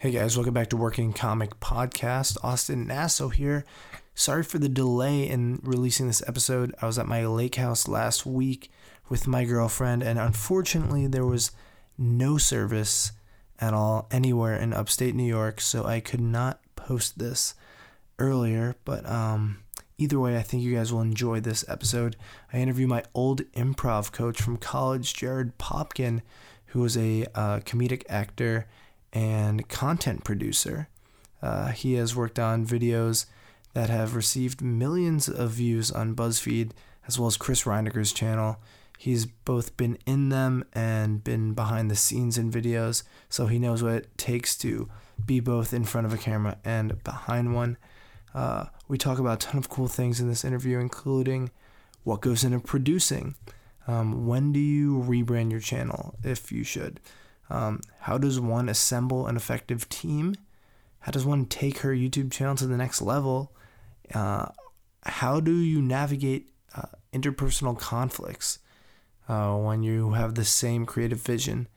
Hey guys, welcome back to Working Comic Podcast. Austin Nasso here. Sorry for the delay in releasing this episode. I was at my lake house last week with my girlfriend, and unfortunately, there was no service at all anywhere in upstate New York, so I could not post this earlier. But um, either way, I think you guys will enjoy this episode. I interview my old improv coach from college, Jared Popkin, who was a uh, comedic actor and content producer. Uh, he has worked on videos that have received millions of views on BuzzFeed, as well as Chris Reinacher's channel. He's both been in them and been behind the scenes in videos, so he knows what it takes to be both in front of a camera and behind one. Uh, we talk about a ton of cool things in this interview, including what goes into producing. Um, when do you rebrand your channel, if you should? Um, how does one assemble an effective team? How does one take her YouTube channel to the next level? Uh, how do you navigate uh, interpersonal conflicts uh, when you have the same creative vision?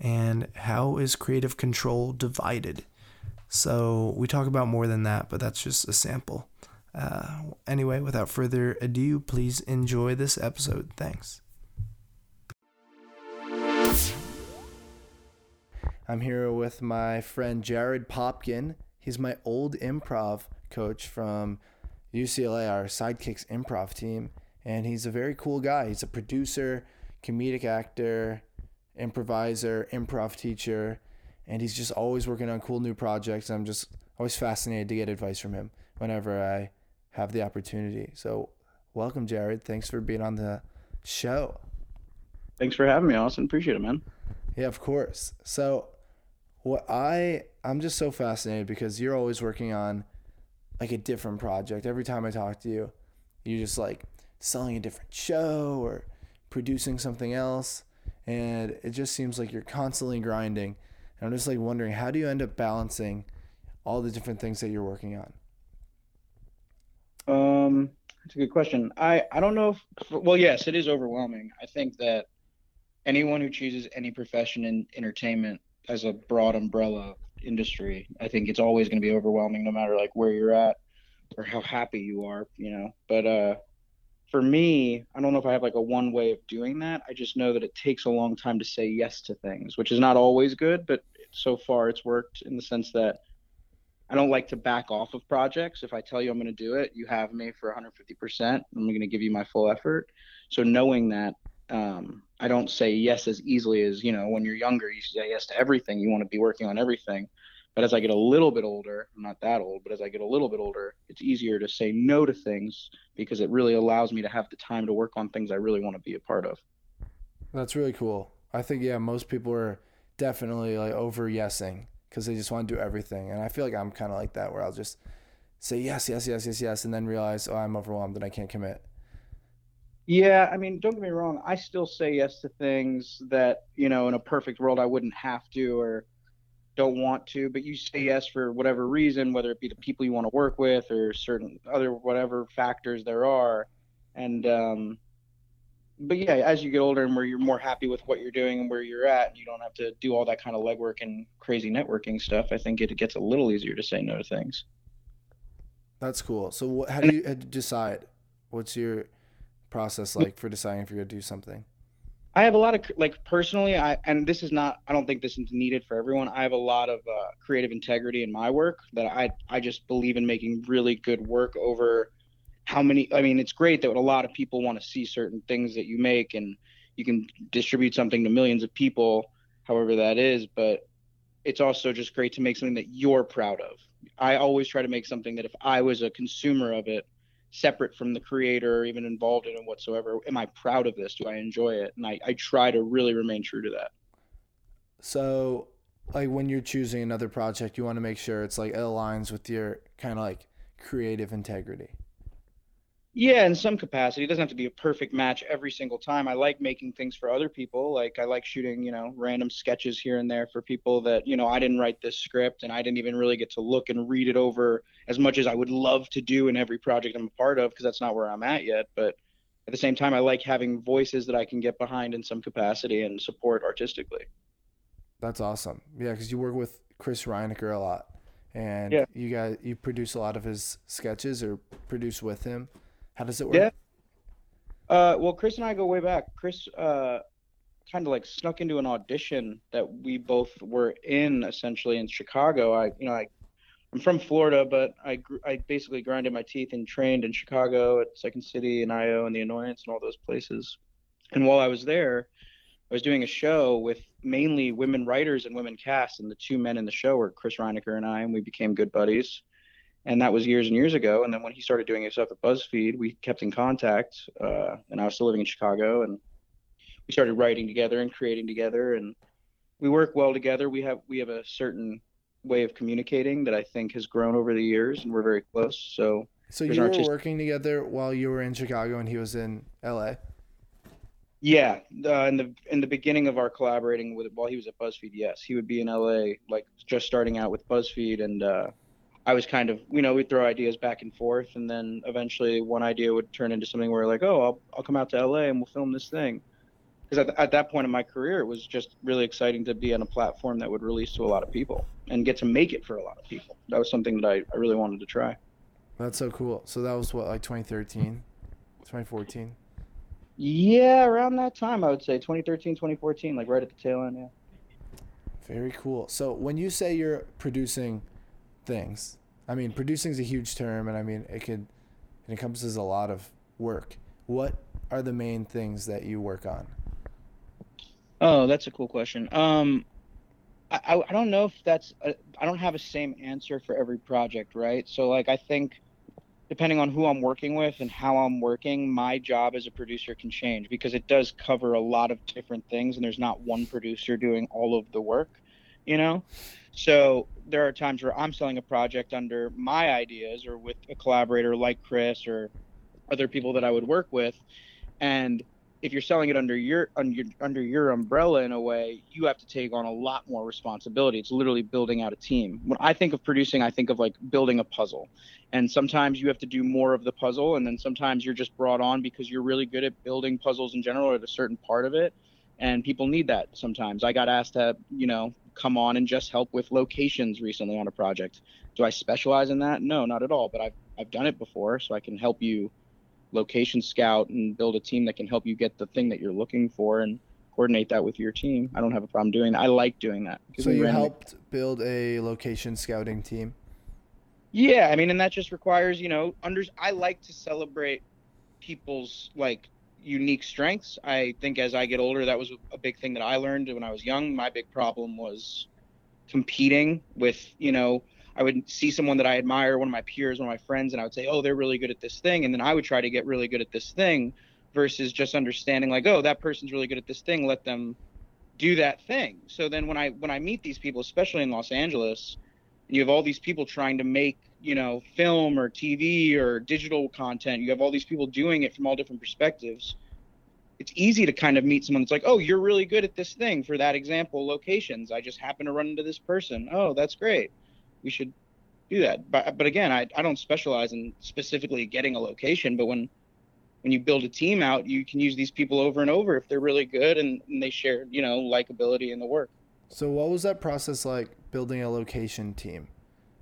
And how is creative control divided? So, we talk about more than that, but that's just a sample. Uh, anyway, without further ado, please enjoy this episode. Thanks. I'm here with my friend Jared Popkin. He's my old improv coach from UCLA, our Sidekicks improv team. And he's a very cool guy. He's a producer, comedic actor, improviser, improv teacher. And he's just always working on cool new projects. I'm just always fascinated to get advice from him whenever I have the opportunity. So, welcome, Jared. Thanks for being on the show. Thanks for having me, Austin. Appreciate it, man. Yeah, of course. So, what I I'm just so fascinated because you're always working on like a different project. Every time I talk to you, you're just like selling a different show or producing something else, and it just seems like you're constantly grinding. And I'm just like wondering how do you end up balancing all the different things that you're working on? Um, that's a good question. I I don't know if well, yes, it is overwhelming. I think that anyone who chooses any profession in entertainment as a broad umbrella industry, I think it's always going to be overwhelming no matter like where you're at or how happy you are, you know. But uh for me, I don't know if I have like a one way of doing that. I just know that it takes a long time to say yes to things, which is not always good, but so far it's worked in the sense that I don't like to back off of projects. If I tell you I'm going to do it, you have me for 150%. I'm going to give you my full effort. So knowing that um, I don't say yes as easily as you know when you're younger. You say yes to everything. You want to be working on everything. But as I get a little bit older, I'm not that old, but as I get a little bit older, it's easier to say no to things because it really allows me to have the time to work on things I really want to be a part of. That's really cool. I think yeah, most people are definitely like over yesing because they just want to do everything, and I feel like I'm kind of like that where I'll just say yes, yes, yes, yes, yes, and then realize oh I'm overwhelmed and I can't commit. Yeah, I mean, don't get me wrong. I still say yes to things that, you know, in a perfect world I wouldn't have to or don't want to, but you say yes for whatever reason, whether it be the people you want to work with or certain other whatever factors there are. And um but yeah, as you get older and where you're more happy with what you're doing and where you're at, and you don't have to do all that kind of legwork and crazy networking stuff. I think it gets a little easier to say no to things. That's cool. So, how do you decide? What's your process like for deciding if you're gonna do something? I have a lot of like personally, I and this is not. I don't think this is needed for everyone. I have a lot of uh, creative integrity in my work that I I just believe in making really good work over how many. I mean, it's great that a lot of people want to see certain things that you make, and you can distribute something to millions of people, however that is. But it's also just great to make something that you're proud of. I always try to make something that if I was a consumer of it, separate from the creator or even involved in it whatsoever. Am I proud of this? Do I enjoy it? And I, I try to really remain true to that. So, like when you're choosing another project, you want to make sure it's like it aligns with your kind of like creative integrity. Yeah, in some capacity. It doesn't have to be a perfect match every single time. I like making things for other people. Like I like shooting, you know, random sketches here and there for people that, you know, I didn't write this script and I didn't even really get to look and read it over as much as I would love to do in every project I'm a part of because that's not where I'm at yet. But at the same time, I like having voices that I can get behind in some capacity and support artistically. That's awesome. Yeah, because you work with Chris Reinacher a lot, and Yeah. you guys you produce a lot of his sketches or produce with him. How does it work? Yeah. Uh, well, Chris and I go way back. Chris uh, kind of like snuck into an audition that we both were in essentially in Chicago. I, you know, I, I'm from Florida, but I I basically grinded my teeth and trained in Chicago at Second City and IO and The Annoyance and all those places. And while I was there, I was doing a show with mainly women writers and women casts, and the two men in the show were Chris Reinacher and I, and we became good buddies and that was years and years ago. And then when he started doing his stuff at BuzzFeed, we kept in contact. Uh, and I was still living in Chicago, and we started writing together and creating together, and we work well together. We have we have a certain way of communicating that I think has grown over the years, and we're very close. So So you were working together while you were in Chicago and he was in L.A. yeah, uh, in the in the beginning of our collaborating with while he was at BuzzFeed, yes, he would be in LA, like just starting out with BuzzFeed, and uh, I was kind of, you know, we'd throw ideas back and forth, and then eventually one idea would turn into something where like, oh, I'll I'll come out to LA and we'll film this thing, because at, at that point in my career, it was just really exciting to be on a platform that would release to a lot of people and get to make it for a lot of people. That was something that I, I really wanted to try. That's so cool. So that was what like 2013, 2014. Yeah, around that time, I would say 2013, 2014, like right at the tail end. Yeah. Very cool. So when you say you're producing things, I mean producing is a huge term, and I mean it could it encompasses a lot of work. What are the main things that you work on? Oh, that's a cool question. Um, I, I don't know if that's I I don't have a same answer for every project, right? So like I think depending on who I'm working with and how I'm working, my job as a producer can change because it does cover a lot of different things and there's not one producer doing all of the work, you know? So there are times where I'm selling a project under my ideas or with a collaborator like Chris or other people that I would work with and if you're selling it under your under under your umbrella in a way, you have to take on a lot more responsibility. It's literally building out a team. When I think of producing, I think of like building a puzzle. And sometimes you have to do more of the puzzle, and then sometimes you're just brought on because you're really good at building puzzles in general or at a certain part of it. And people need that sometimes. I got asked to, you know, come on and just help with locations recently on a project. Do I specialize in that? No, not at all. But I've I've done it before, so I can help you location scout and build a team that can help you get the thing that you're looking for and coordinate that with your team. I don't have a problem doing that. I like doing that. So you helped build a location scouting team. Yeah, I mean, and that just requires, you know, under. I like to celebrate people's like unique strengths. I think as I get older, that was a big thing that I learned when I was young. My big problem was competing with, you know, I would see someone that I admire, one of my peers, one of my friends, and I would say, "Oh, they're really good at this thing," and then I would try to get really good at this thing, versus just understanding like, "Oh, that person's really good at this thing. Let them do that thing." So then when I when I meet these people, especially in Los Angeles, and you have all these people trying to make you know film or TV or digital content, you have all these people doing it from all different perspectives. It's easy to kind of meet someone that's like, "Oh, you're really good at this thing." For that example, locations. I just happen to run into this person. Oh, that's great we should do that. But but again, I, I don't specialize in specifically getting a location, but when when you build a team out, you can use these people over and over if they're really good and, and they share, you know, likability in the work. So what was that process like building a location team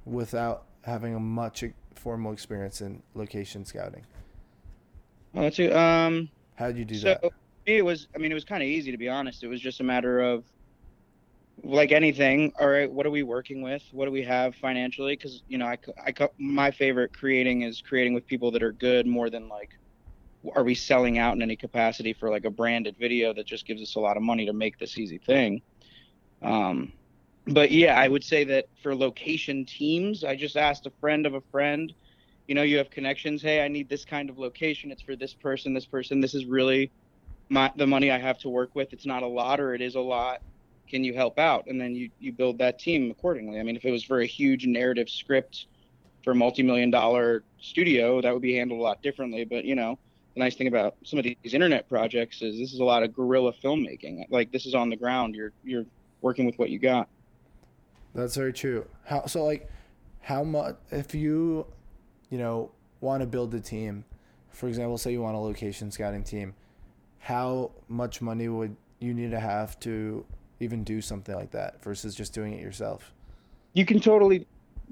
without having a much formal experience in location scouting? Oh, that's a, um How did you do so that? me, it was I mean it was kind of easy to be honest. It was just a matter of like anything all right what are we working with what do we have financially because you know I, I, my favorite creating is creating with people that are good more than like are we selling out in any capacity for like a branded video that just gives us a lot of money to make this easy thing um but yeah i would say that for location teams i just asked a friend of a friend you know you have connections hey i need this kind of location. It's for this person this person. This is really my the money i have to work with. It's not a lot or it is a lot. Can you help out? And then you you build that team accordingly. I mean if it was for a huge narrative script for a multi-million dollar studio that would be handled a lot differently. But you know the nice thing about some of these internet projects is this is a lot of guerrilla filmmaking. Like this is on the ground. You're you're working with what you got That's very true. How so like how much if you you know want to build a team, for example, say you want a location scouting team, how much money would you need to have to even do something like that versus just doing it yourself? You can totally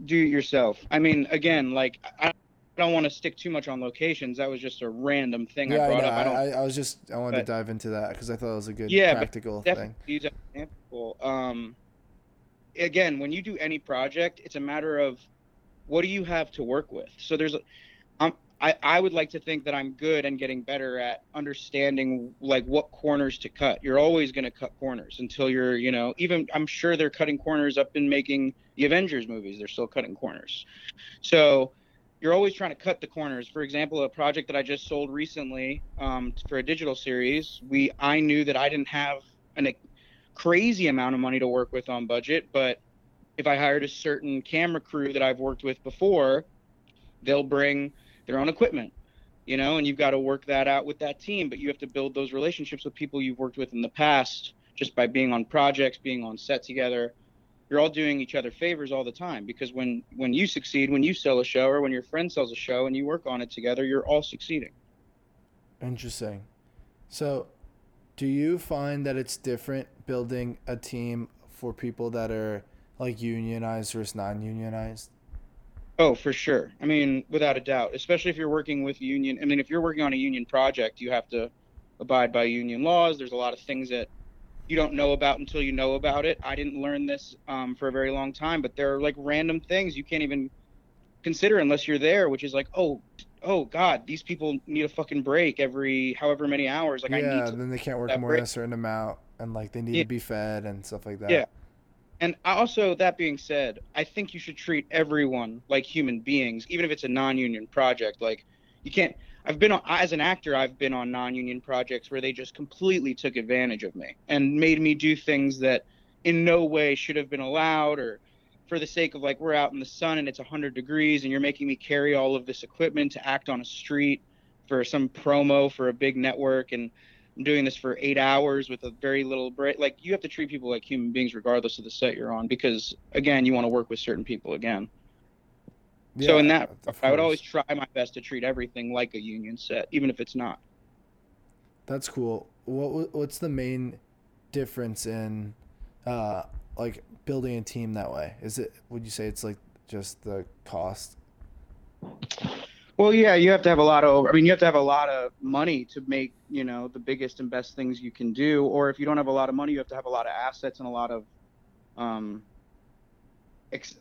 do it yourself. I mean, again, like I don't want to stick too much on locations. That was just a random thing yeah, I brought I, up. I don't. I, I was just I wanted but- to dive into that because I thought it was a good Yeah, practical definitely thing. use that example. Um, again, when you do any project, it's a matter of what do you have to work with. So there's, um, I I would like to think that I'm good and getting better at understanding like what corners to cut. You're always going to cut corners until you're, you know, even I'm sure they're cutting corners up in making the Avengers movies. They're still cutting corners. So you're always trying to cut the corners. For example, a project that I just sold recently um, for a digital series, we I knew that I didn't have an crazy amount of money to work with on budget, but if I hired a certain camera crew that I've worked with before, they'll bring their own equipment, you know, and you've got to work that out with that team, but you have to build those relationships with people you've worked with in the past just by being on projects, being on set together. You're all doing each other favors all the time because when when you succeed, when you sell a show or when your friend sells a show and you work on it together, you're all succeeding. Interesting. So, do you find that it's different building a team for people that are like unionized versus non-unionized? Oh, for sure. I mean, without a doubt, especially if you're working with union. I mean, if you're working on a union project, you have to abide by union laws. There's a lot of things that you don't know about until you know about it. I didn't learn this um, for a very long time, but there are like random things you can't even consider unless you're there, which is like, oh, oh God, these people need a fucking break every however many hours. Like I yeah, need to then they can't work more than a certain amount, and like they need Yeah. to be fed and stuff like that. Yeah. And also, that being said, I think you should treat everyone like human beings, even if it's a non-union project. Like, you can't. I've been on, as an actor, I've been on non-union projects where they just completely took advantage of me and made me do things that, in no way, should have been allowed, or for the sake of like we're out in the sun and it's 100 degrees and you're making me carry all of this equipment to act on a street for some promo for a big network and I'm doing this for eight hours with a very little break. Like you have to treat people like human beings regardless of the set you're on, because again, you want to work with certain people again. Yeah, so in that, I would always try my best to treat everything like a union set, even if it's not. That's cool. What what's the main difference in, uh, like building a team that way? Is it? Would you say it's like just the cost? Well, yeah, you have to have a lot of. I mean, you have to have a lot of money to make you know the biggest and best things you can do. Or if you don't have a lot of money, you have to have a lot of assets and a lot of, um,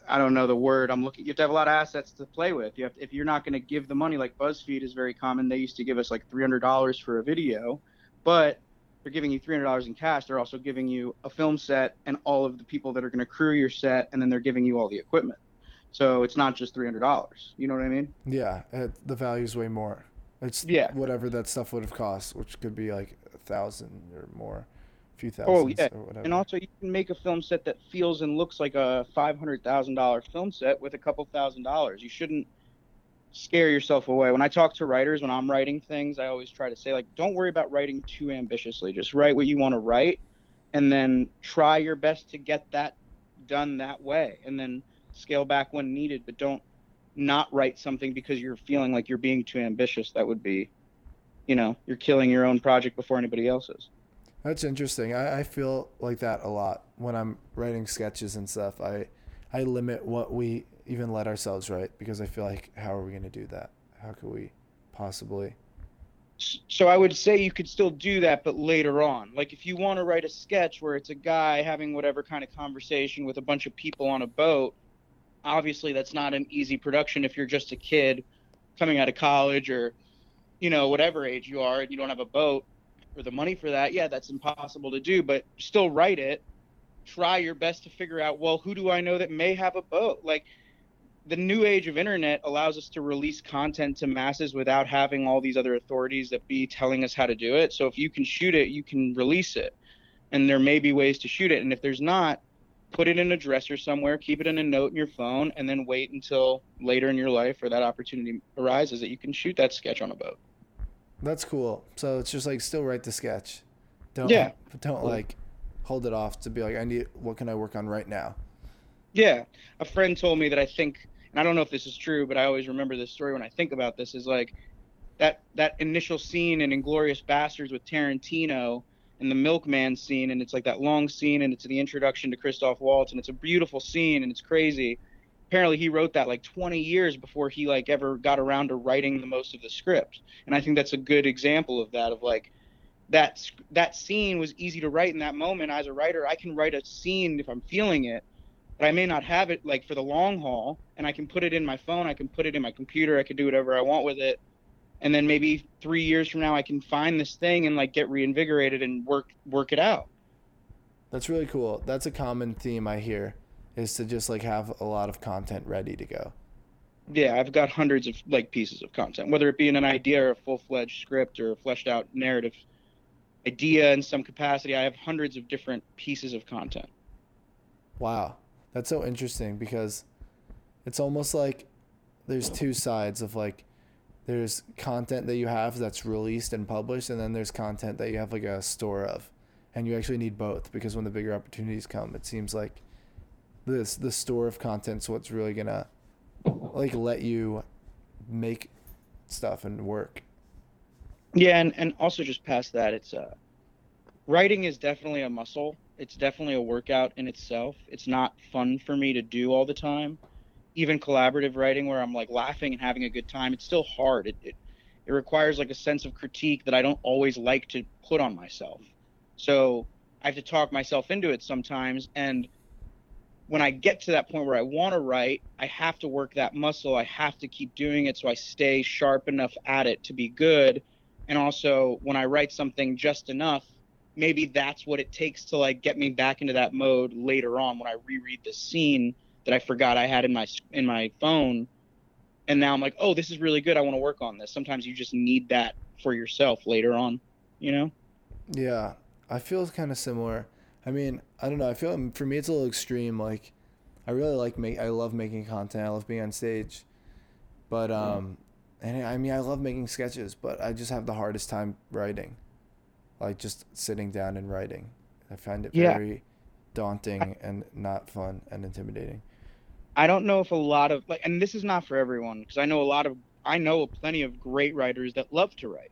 I don't know the word I'm looking. You have to have a lot of assets to play with. You have if you're not going to give the money like BuzzFeed is very common. They used to give us like three hundred dollars for a video, but they're giving you three hundred dollars in cash. They're also giving you a film set and all of the people that are going to crew your set, and then they're giving you all the equipment. So it's not just three hundred dollars. You know what I mean? Yeah, it, the value's way more. It's Yeah. whatever that stuff would have cost, which could be like a thousand or more, a few Oh, yeah. or whatever. And also, you can make a film set that feels and looks like a five hundred thousand dollar film set with a couple thousand dollars. You shouldn't scare yourself away. When I talk to writers, when I'm writing things, I always try to say like, don't worry about writing too ambitiously. Just write what you want to write, and then try your best to get that done that way, and then scale back when needed. But don't not write something because you're feeling like you're being too ambitious. That would be, you know, you're killing your own project before anybody else's. That's interesting. I, I feel like that a lot when I'm writing sketches and stuff. I I limit what we even let ourselves write because I feel like how are we going to do that? How could we possibly? so I would say you could still do that, but later on. Like if you want to write a sketch where it's a guy having whatever kind of conversation with a bunch of people on a boat, obviously that's not an easy production if you're just a kid coming out of college or, you know, whatever age you are and you don't have a boat or the money for that. Yeah, that's impossible to do, but still write it. Try your best to figure out, well, who do I know that may have a boat? Like the new age of internet allows us to release content to masses without having all these other authorities that be telling us how to do it. So if you can shoot it, you can release it. And there may be ways to shoot it. And if there's not, put it in a dresser somewhere, keep it in a note in your phone, and then wait until later in your life or that opportunity arises that you can shoot that sketch on a boat. That's cool. So it's just like still write the sketch. Don't Yeah. Don't like hold it off to be like I need what can I work on right now? Yeah. A friend told me that I think and I don't know if this is true, but I always remember this story when I think about this is like that that initial scene in Inglourious Basterds with Tarantino and the milkman scene and it's like that long scene and it's the introduction to christoph waltz and it's a beautiful scene and it's crazy. Apparently he wrote that like 20 years before he like ever got around to writing the most of the script. And i think that's a good example of that of like that that scene was easy to write in that moment. As a writer i can write a scene if i'm feeling it but i may not have it like for the long haul and i can put it in my phone i can put it in my computer i can do whatever i want with it and then maybe three years from now I can find this thing and like get reinvigorated and work work it out. That's really cool. That's a common theme I hear is to just like have a lot of content ready to go. Yeah, I've got hundreds of like pieces of content, whether it be in an idea or a full fledged script or a fleshed out narrative idea in some capacity. I have hundreds of different pieces of content. Wow. That's so interesting because it's almost like there's two sides of like there's content that you have that's released and published and then there's content that you have like a store of. And you actually need both because when the bigger opportunities come it seems like this the store of content's what's really gonna like let you make stuff and work. Yeah and, and also just past that it's uh writing is definitely a muscle it's definitely a workout in itself it's not fun for me to do all the time even collaborative writing where I'm like laughing and having a good time, it's still hard. It, it, it requires like a sense of critique that I don't always like to put on myself. So I have to talk myself into it sometimes. And when I get to that point where I want to write, I have to work that muscle. I have to keep doing it so I stay sharp enough at it to be good. And also, when I write something just enough, maybe that's what it takes to like get me back into that mode later on when I reread the scene that I forgot I had in my in my phone, and now I'm like, oh, this is really good. I want to work on this. Sometimes you just need that for yourself later on, you know. Yeah, I feel kind of similar. I mean, I don't know. I feel for me it's a little extreme. Like, I really like make. I love making content. I love being on stage, but um, and I mean I love making sketches, but I just have the hardest time writing. Like just sitting down and writing, I find it yeah. very daunting and not fun and intimidating. I don't know if a lot of like, and this is not for everyone because I know a lot of I know plenty of great writers that love to write,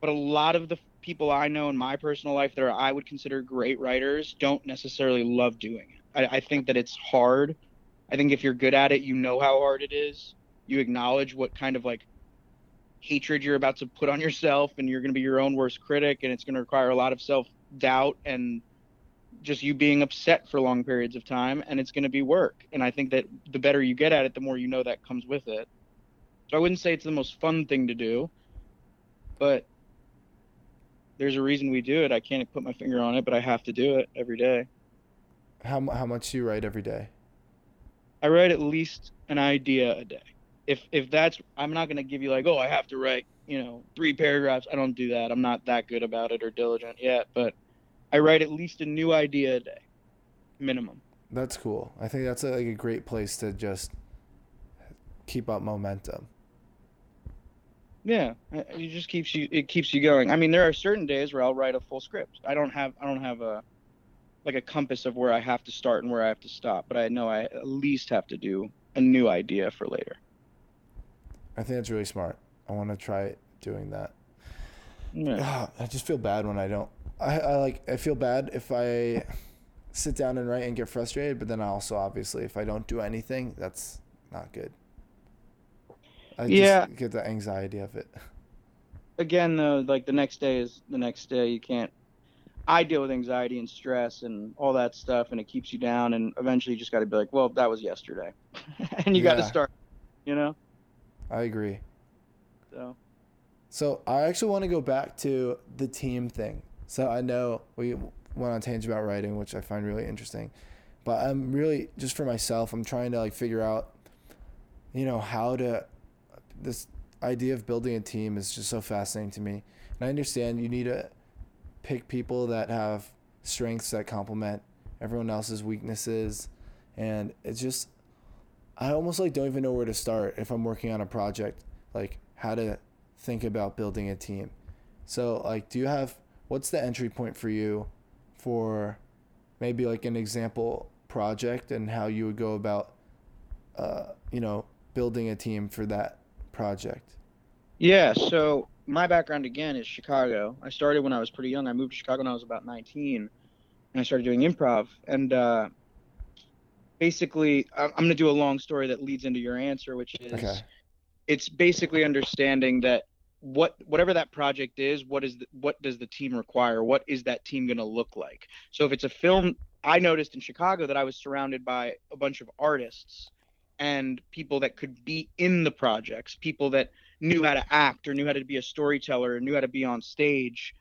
but a lot of the people I know in my personal life that are I would consider great writers don't necessarily love doing it. I, I think that it's hard. I think if you're good at it, you know how hard it is. You acknowledge what kind of like hatred you're about to put on yourself, and you're going to be your own worst critic, and it's going to require a lot of self doubt and just you being upset for long periods of time and it's going to be work. And i think that the better you get at it the more you know that comes with it. So i wouldn't say it's the most fun thing to do but there's a reason we do it. I can't put my finger on it but i have to do it every day. How, how much do you write every day? I write at least an idea a day if if that's i'm not going to give you like oh i have to write you know three paragraphs i don't do that i'm not that good about it or diligent yet but I write at least a new idea a day, minimum. That's cool. I think that's a, like a great place to just keep up momentum. Yeah, it just keeps you. It keeps you going. I mean, there are certain days where I'll write a full script. I don't have. I don't have a like a compass of where I have to start and where I have to stop. But I know I at least have to do a new idea for later. I think that's really smart. I want to try doing that. Yeah. I just feel bad when I don't I, I like I feel bad if I sit down and write and get frustrated, but then I also obviously if I don't do anything, that's not good. I yeah. just get the anxiety of it. Again, though, like the next day is the next day. You can't. I deal with anxiety and stress and all that stuff, and it keeps you down. And eventually, you just got to be like, "Well, that was yesterday," and you yeah. got to start. You know. I agree. So. So I actually want to go back to the team thing. So I know we went on tangent about writing, which I find really interesting. But I'm really just for myself, I'm trying to like figure out, you know, how to this idea of building a team is just so fascinating to me. And I understand you need to pick people that have strengths that complement everyone else's weaknesses and it's just I almost like don't even know where to start if I'm working on a project, like how to think about building a team. So like do you have what's the entry point for you for maybe like an example project and how you would go about uh, you know building a team for that project yeah so my background again is Chicago. I started when I was pretty young. I moved to Chicago when I was about 19, and I started doing improv. And uh, basically, I'm going to do a long story that leads into your answer, which is okay. it's basically understanding that what whatever that project is, what is the, what does the team require? What is that team going to look like? So if it's a film, I noticed in Chicago that I was surrounded by a bunch of artists and people that could be in the projects, people that knew how to act or knew how to be a storyteller or knew how to be on stage.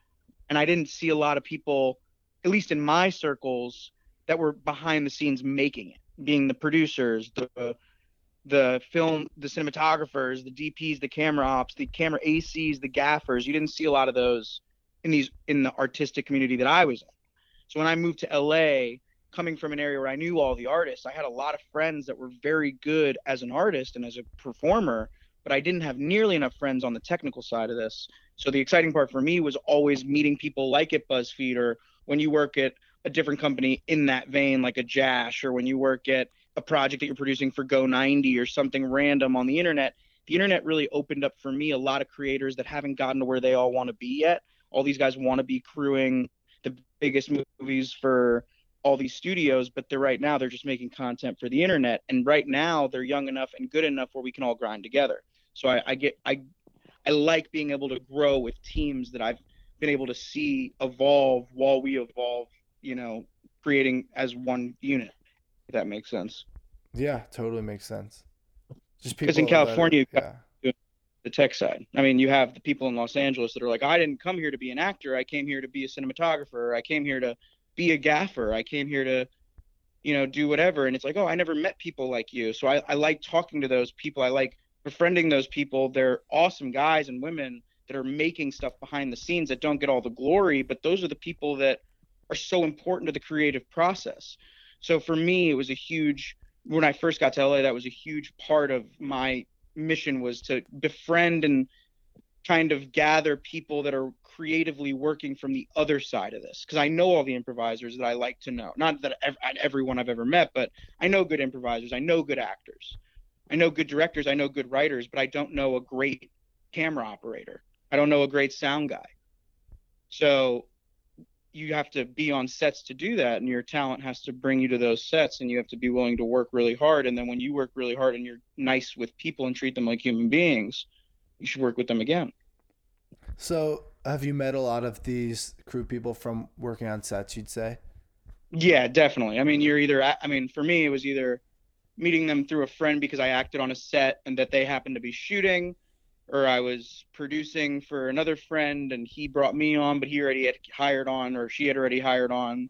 And I didn't see a lot of people, at least in my circles, that were behind the scenes making it, being the producers, the the film, the cinematographers, the DPs, the camera ops, the camera ACs, the gaffers. You didn't see a lot of those in these in the artistic community that I was in. So when I moved to LA, coming from an area where I knew all the artists, I had a lot of friends that were very good as an artist and as a performer, but I didn't have nearly enough friends on the technical side of this. So the exciting part for me was always meeting people like at BuzzFeed or when you work at a different company in that vein, like a Jash, or when you work at a project that you're producing for Go90 or something random on the internet. The internet really opened up for me a lot of creators that haven't gotten to where they all want to be yet. All these guys want to be crewing the biggest movies for all these studios, but they're right now they're just making content for the internet. And right now they're young enough and good enough where we can all grind together. So I, I get I I like being able to grow with teams that I've been able to see evolve while we evolve, you know, creating as one unit. If that makes sense. Yeah, totally makes sense. Just because in California, yeah. the tech side. I mean, you have the people in Los Angeles that are like, I didn't come here to be an actor. I came here to be a cinematographer. I came here to be a gaffer. I came here to, you know, do whatever. And it's like, oh, I never met people like you. So I, I like talking to those people. I like befriending those people. They're awesome guys and women that are making stuff behind the scenes that don't get all the glory, but those are the people that are so important to the creative process. So for me, it was a huge when I first got to LA, that was a huge part of my mission was to befriend and kind of gather people that are creatively working from the other side of this because I know all the improvisers that I like to know. Not that everyone I've ever met, but I know good improvisers. I know good actors. I know good directors, I know good writers, but I don't know a great camera operator. I don't know a great sound guy. So you have to be on sets to do that and your talent has to bring you to those sets and you have to be willing to work really hard. And then when you work really hard and you're nice with people and treat them like human beings you should work with them again. So have you met a lot of these crew people from working on sets you'd say? Yeah definitely. I mean you're either i mean for me it was either meeting them through a friend because I acted on a set and that they happened to be shooting, or I was producing for another friend and he brought me on, but he already had hired on or she had already hired on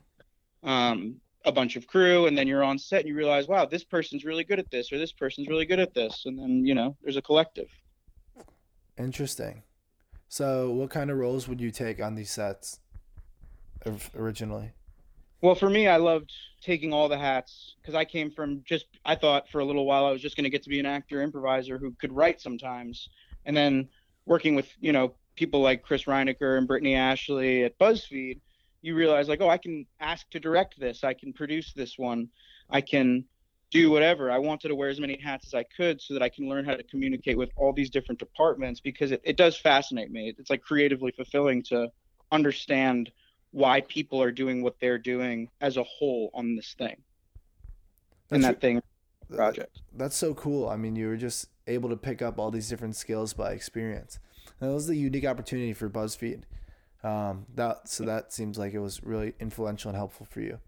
um, a bunch of crew. And then you're on set and you realize, wow, this person's really good at this or this person's really good at this. And then, you know, there's a collective. Interesting. So, what kind of roles would you take on these sets originally? Well, for me, I loved taking all the hats because I came from just, I thought for a little while I was just going to get to be an actor improviser who could write sometimes. And then working with, you know, people like Chris Reinacher and Brittany Ashley at BuzzFeed, you realize like, oh, I can ask to direct this. I can produce this one. I can do whatever. I wanted to wear as many hats as I could so that I can learn how to communicate with all these different departments because it, it does fascinate me. It's like creatively fulfilling to understand – why people are doing what they're doing as a whole on this thing and that thing project. That's so cool. I mean, you were just able to pick up all these different skills by experience. And that was the unique opportunity for BuzzFeed. Um, that so that seems like it was really influential and helpful for you.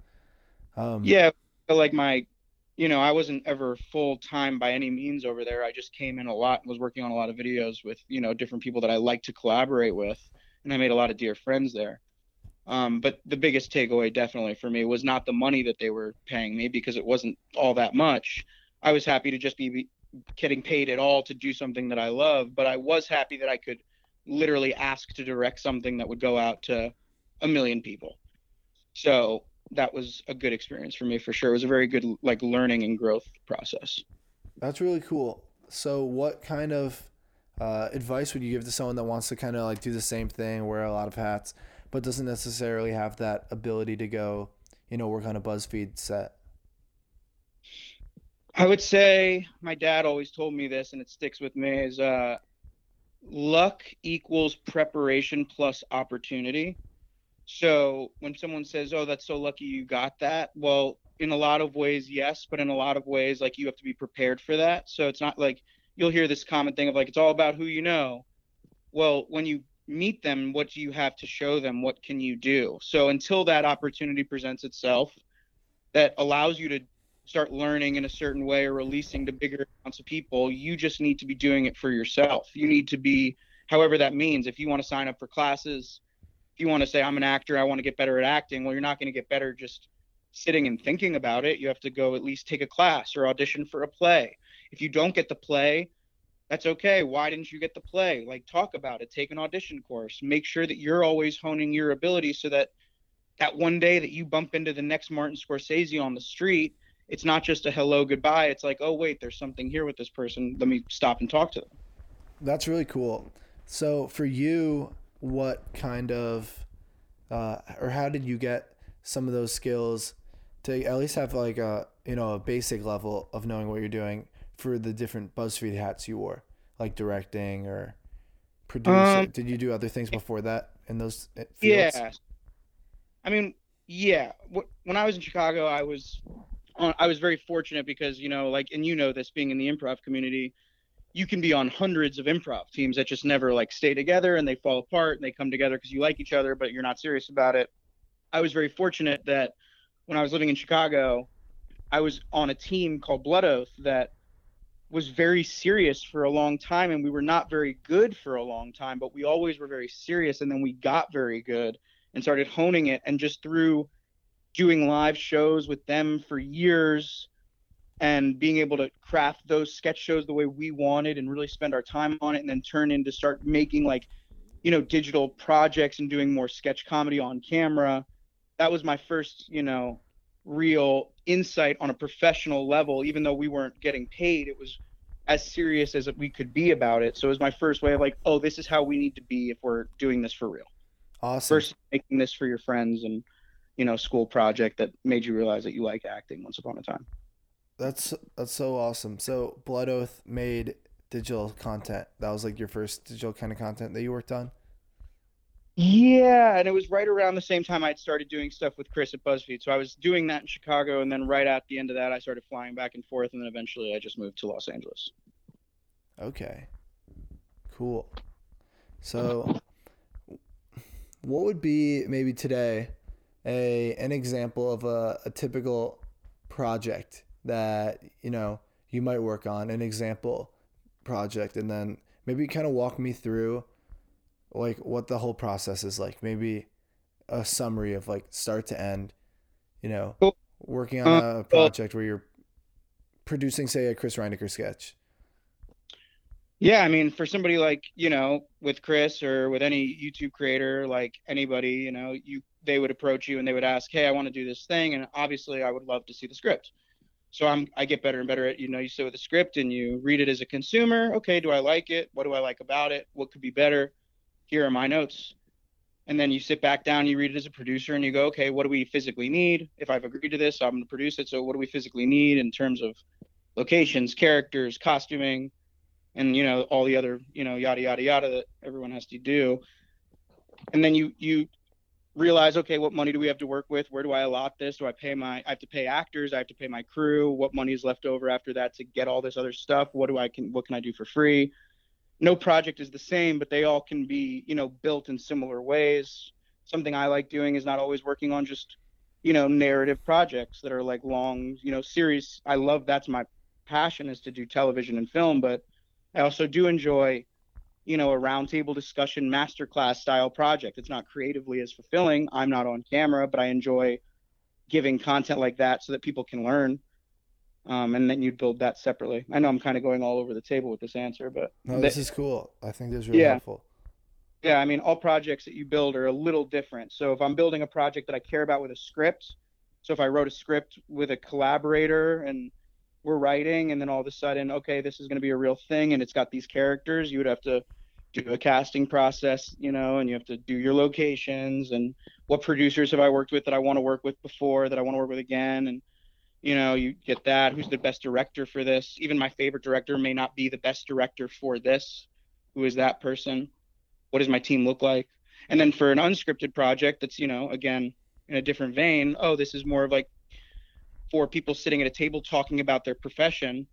Um, yeah, like my, you know, I wasn't ever full time by any means over there. I just came in a lot and was working on a lot of videos with you know different people that I like to collaborate with, and I made a lot of dear friends there. Um, but the biggest takeaway definitely for me was not the money that they were paying me because it wasn't all that much. I was happy to just be getting paid at all to do something that I love, but I was happy that I could literally ask to direct something that would go out to a million people. So that was a good experience for me for sure. It was a very good like learning and growth process. That's really cool. So what kind of uh, advice would you give to someone that wants to kind of like do the same thing, wear a lot of hats? But doesn't necessarily have that ability to go, you know, work on a BuzzFeed set? I would say my dad always told me this, and it sticks with me: is uh, luck equals preparation plus opportunity. So when someone says, "Oh, that's so lucky you got that," well, in a lot of ways, yes, but in a lot of ways, like you have to be prepared for that. So it's not like you'll hear this common thing of like it's all about who you know. Well, when you meet them, what do you have to show them? What can you do? So until that opportunity presents itself, that allows you to start learning in a certain way or releasing to bigger amounts of people, you just need to be doing it for yourself. You need to be, however that means. If you want to sign up for classes, if you want to say, I'm an actor, I want to get better at acting, well, you're not going to get better just sitting and thinking about it. You have to go at least take a class or audition for a play. If you don't get the play, that's okay. Why didn't you get the play? Like, talk about it, take an audition course, make sure that you're always honing your ability so that that one day that you bump into the next Martin Scorsese on the street, it's not just a hello, goodbye. It's like, oh, wait, there's something here with this person. Let me stop and talk to them. That's really cool. So, for you, what kind of, uh, or how did you get some of those skills to at least have like a, you know, a basic level of knowing what you're doing for the different BuzzFeed hats you wore, like directing or producing? Um, did you do other things before that in those uh, fields? Yeah. I mean, yeah. When I was in Chicago, I was I was very fortunate because you know, like, and you know this, being in the improv community, you can be on hundreds of improv teams that just never like stay together and they fall apart and they come together because you like each other, but you're not serious about it. I was very fortunate that when I was living in Chicago, I was on a team called Blood Oath that was very serious for a long time and we were not very good for a long time but we always were very serious and then we got very good and started honing it and just through doing live shows with them for years and being able to craft those sketch shows the way we wanted and really spend our time on it and then turn into start making like you know digital projects and doing more sketch comedy on camera. That was my first you know real insight on a professional level even though we weren't getting paid it was as serious as we could be about it. So it was my first way of like oh this is how we need to be if we're doing this for real. Awesome. Versus making this for your friends and you know school project that made you realize that you like acting once upon a time. That's that's so awesome. So blood oath made digital content. That was like your first digital kind of content that you worked on yeah, and it was right around the same time I'd started doing stuff with Chris at BuzzFeed. So I was doing that in Chicago, and then right at the end of that, I started flying back and forth, and then eventually I just moved to Los Angeles. Okay, cool. So, what would be maybe today a an example of a, a typical project that you know you might work on? An example project, and then maybe kind of walk me through like what the whole process is like. Maybe a summary of like start to end. You know, cool. working on uh, a project where you're producing, say, a Chris Reinacher sketch. Yeah, I mean, for somebody like you know, with Chris or with any YouTube creator, like anybody, you know, you they would approach you and they would ask, "Hey, I want to do this thing," and obviously, I would love to see the script. So I'm I get better and better at you know you sit with the script and you read it as a consumer. Okay, do I like it? What do I like about it? What could be better? Here are my notes. And then you sit back down you read it as a producer and you go okay what do we physically need? If i've agreed to this i'm going to produce it. So what do we physically need in terms of locations characters costuming and you know all the other you know yada yada yada that everyone has to do? And then you you realize okay what money do we have to work with? Where do i allot this? Do i pay my i have to pay actors? I have to pay my crew? What money is left over after that to get all this other stuff? What do i can what can i do for free no project is the same, but they all can be, you know, built in similar ways. Something I like doing is not always working on just, you know, narrative projects that are like long, you know, series. I love that's my passion is to do television and film, but I also do enjoy, you know, a roundtable discussion masterclass style project. It's not creatively as fulfilling. I'm not on camera, but I enjoy giving content like that so that people can learn um, and then you'd build that separately. I know I'm kind of going all over the table with this answer, but no, this is cool. I think this is really yeah. helpful. Yeah, I mean, all projects that you build are a little different. So if I'm building a project that I care about with a script, so if I wrote a script with a collaborator and we're writing, and then all of a sudden, okay, this is going to be a real thing, and it's got these characters, you would have to do a casting process, you know, and you have to do your locations and what producers have I worked with that I want to work with before that I want to work with again, and you know you get that who's the best director for this even my favorite director may not be the best director for this Who is that person? What does my team look like? And then for an unscripted project that's, you know, again, in a different vein, oh, this is more of like four people sitting at a table talking about their profession.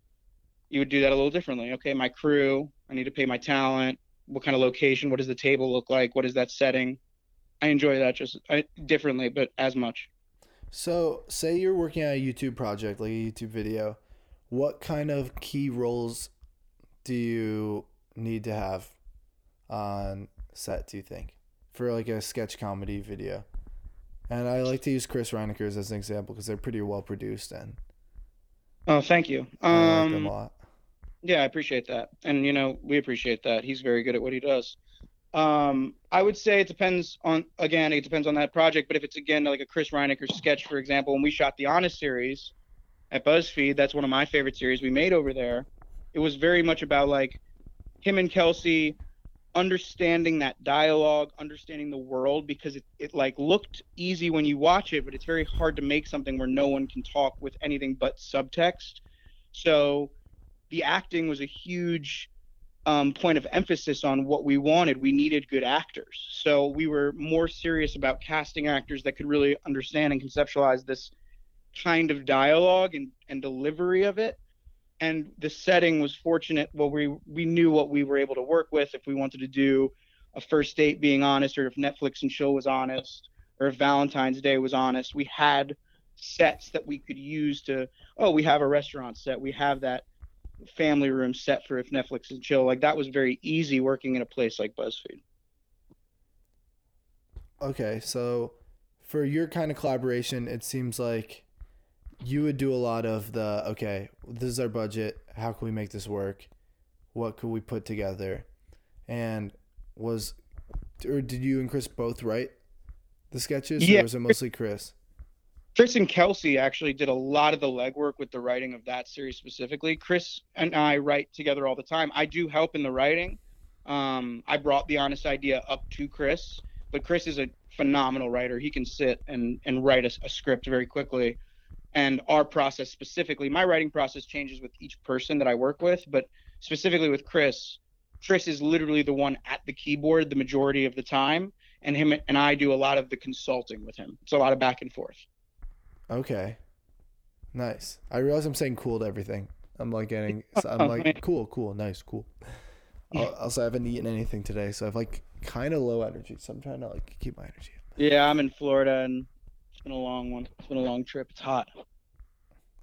You would do that a little differently. Okay, my crew, I need to pay my talent. What kind of location? What does the table look like? What is that setting? I enjoy that just I, differently, but as much. So, say you're working on a YouTube project, like a YouTube video. What kind of key roles do you need to have on set? Do you think for like a sketch comedy video? And I like to use Chris Reinacher's as an example because they're pretty well produced and. Oh, thank you. Um, I like them a lot. Yeah, I appreciate that, and you know we appreciate that. He's very good at what he does. Um, I would say it depends on again, it depends on that project. But if it's again like a Chris Reinacher sketch, for example, when we shot the Honest series at BuzzFeed, that's one of my favorite series we made over there. It was very much about like him and Kelsey understanding that dialogue, understanding the world, because it, it like looked easy when you watch it, but it's very hard to make something where no one can talk with anything but subtext. So the acting was a huge um, point of emphasis on what we wanted. We needed good actors. So we were more serious about casting actors that could really understand and conceptualize this kind of dialogue and, and delivery of it. And the setting was fortunate. Well, we we knew what we were able to work with. If we wanted to do a first date being honest, or if Netflix and chill was honest, or if Valentine's Day was honest, we had sets that we could use to. Oh, we have a restaurant set. We have that family room set for if Netflix and chill. Like that was very easy working in a place like BuzzFeed. Okay, so for your kind of collaboration, it seems like you would do a lot of the okay, this is our budget. How can we make this work? What could we put together? And was or did you and Chris both write the sketches? Yeah. Or was it mostly Chris? Chris and Kelsey actually did a lot of the legwork with the writing of that series specifically. Chris and I write together all the time. I do help in the writing. Um, I brought the honest idea up to Chris, but Chris is a phenomenal writer. He can sit and and write a, a script very quickly. And our process specifically, my writing process changes with each person that I work with, but specifically with Chris, Chris is literally the one at the keyboard the majority of the time, and him and I do a lot of the consulting with him. It's a lot of back and forth. Okay. Nice. I realize I'm saying cool to everything. I'm like getting. I'm like cool, cool, nice, cool. Also, I haven't eaten anything today, so I've like kind of low energy. So I'm trying to like keep my energy. Yeah, I'm in Florida, and it's been a long one. It's been a long trip. It's hot.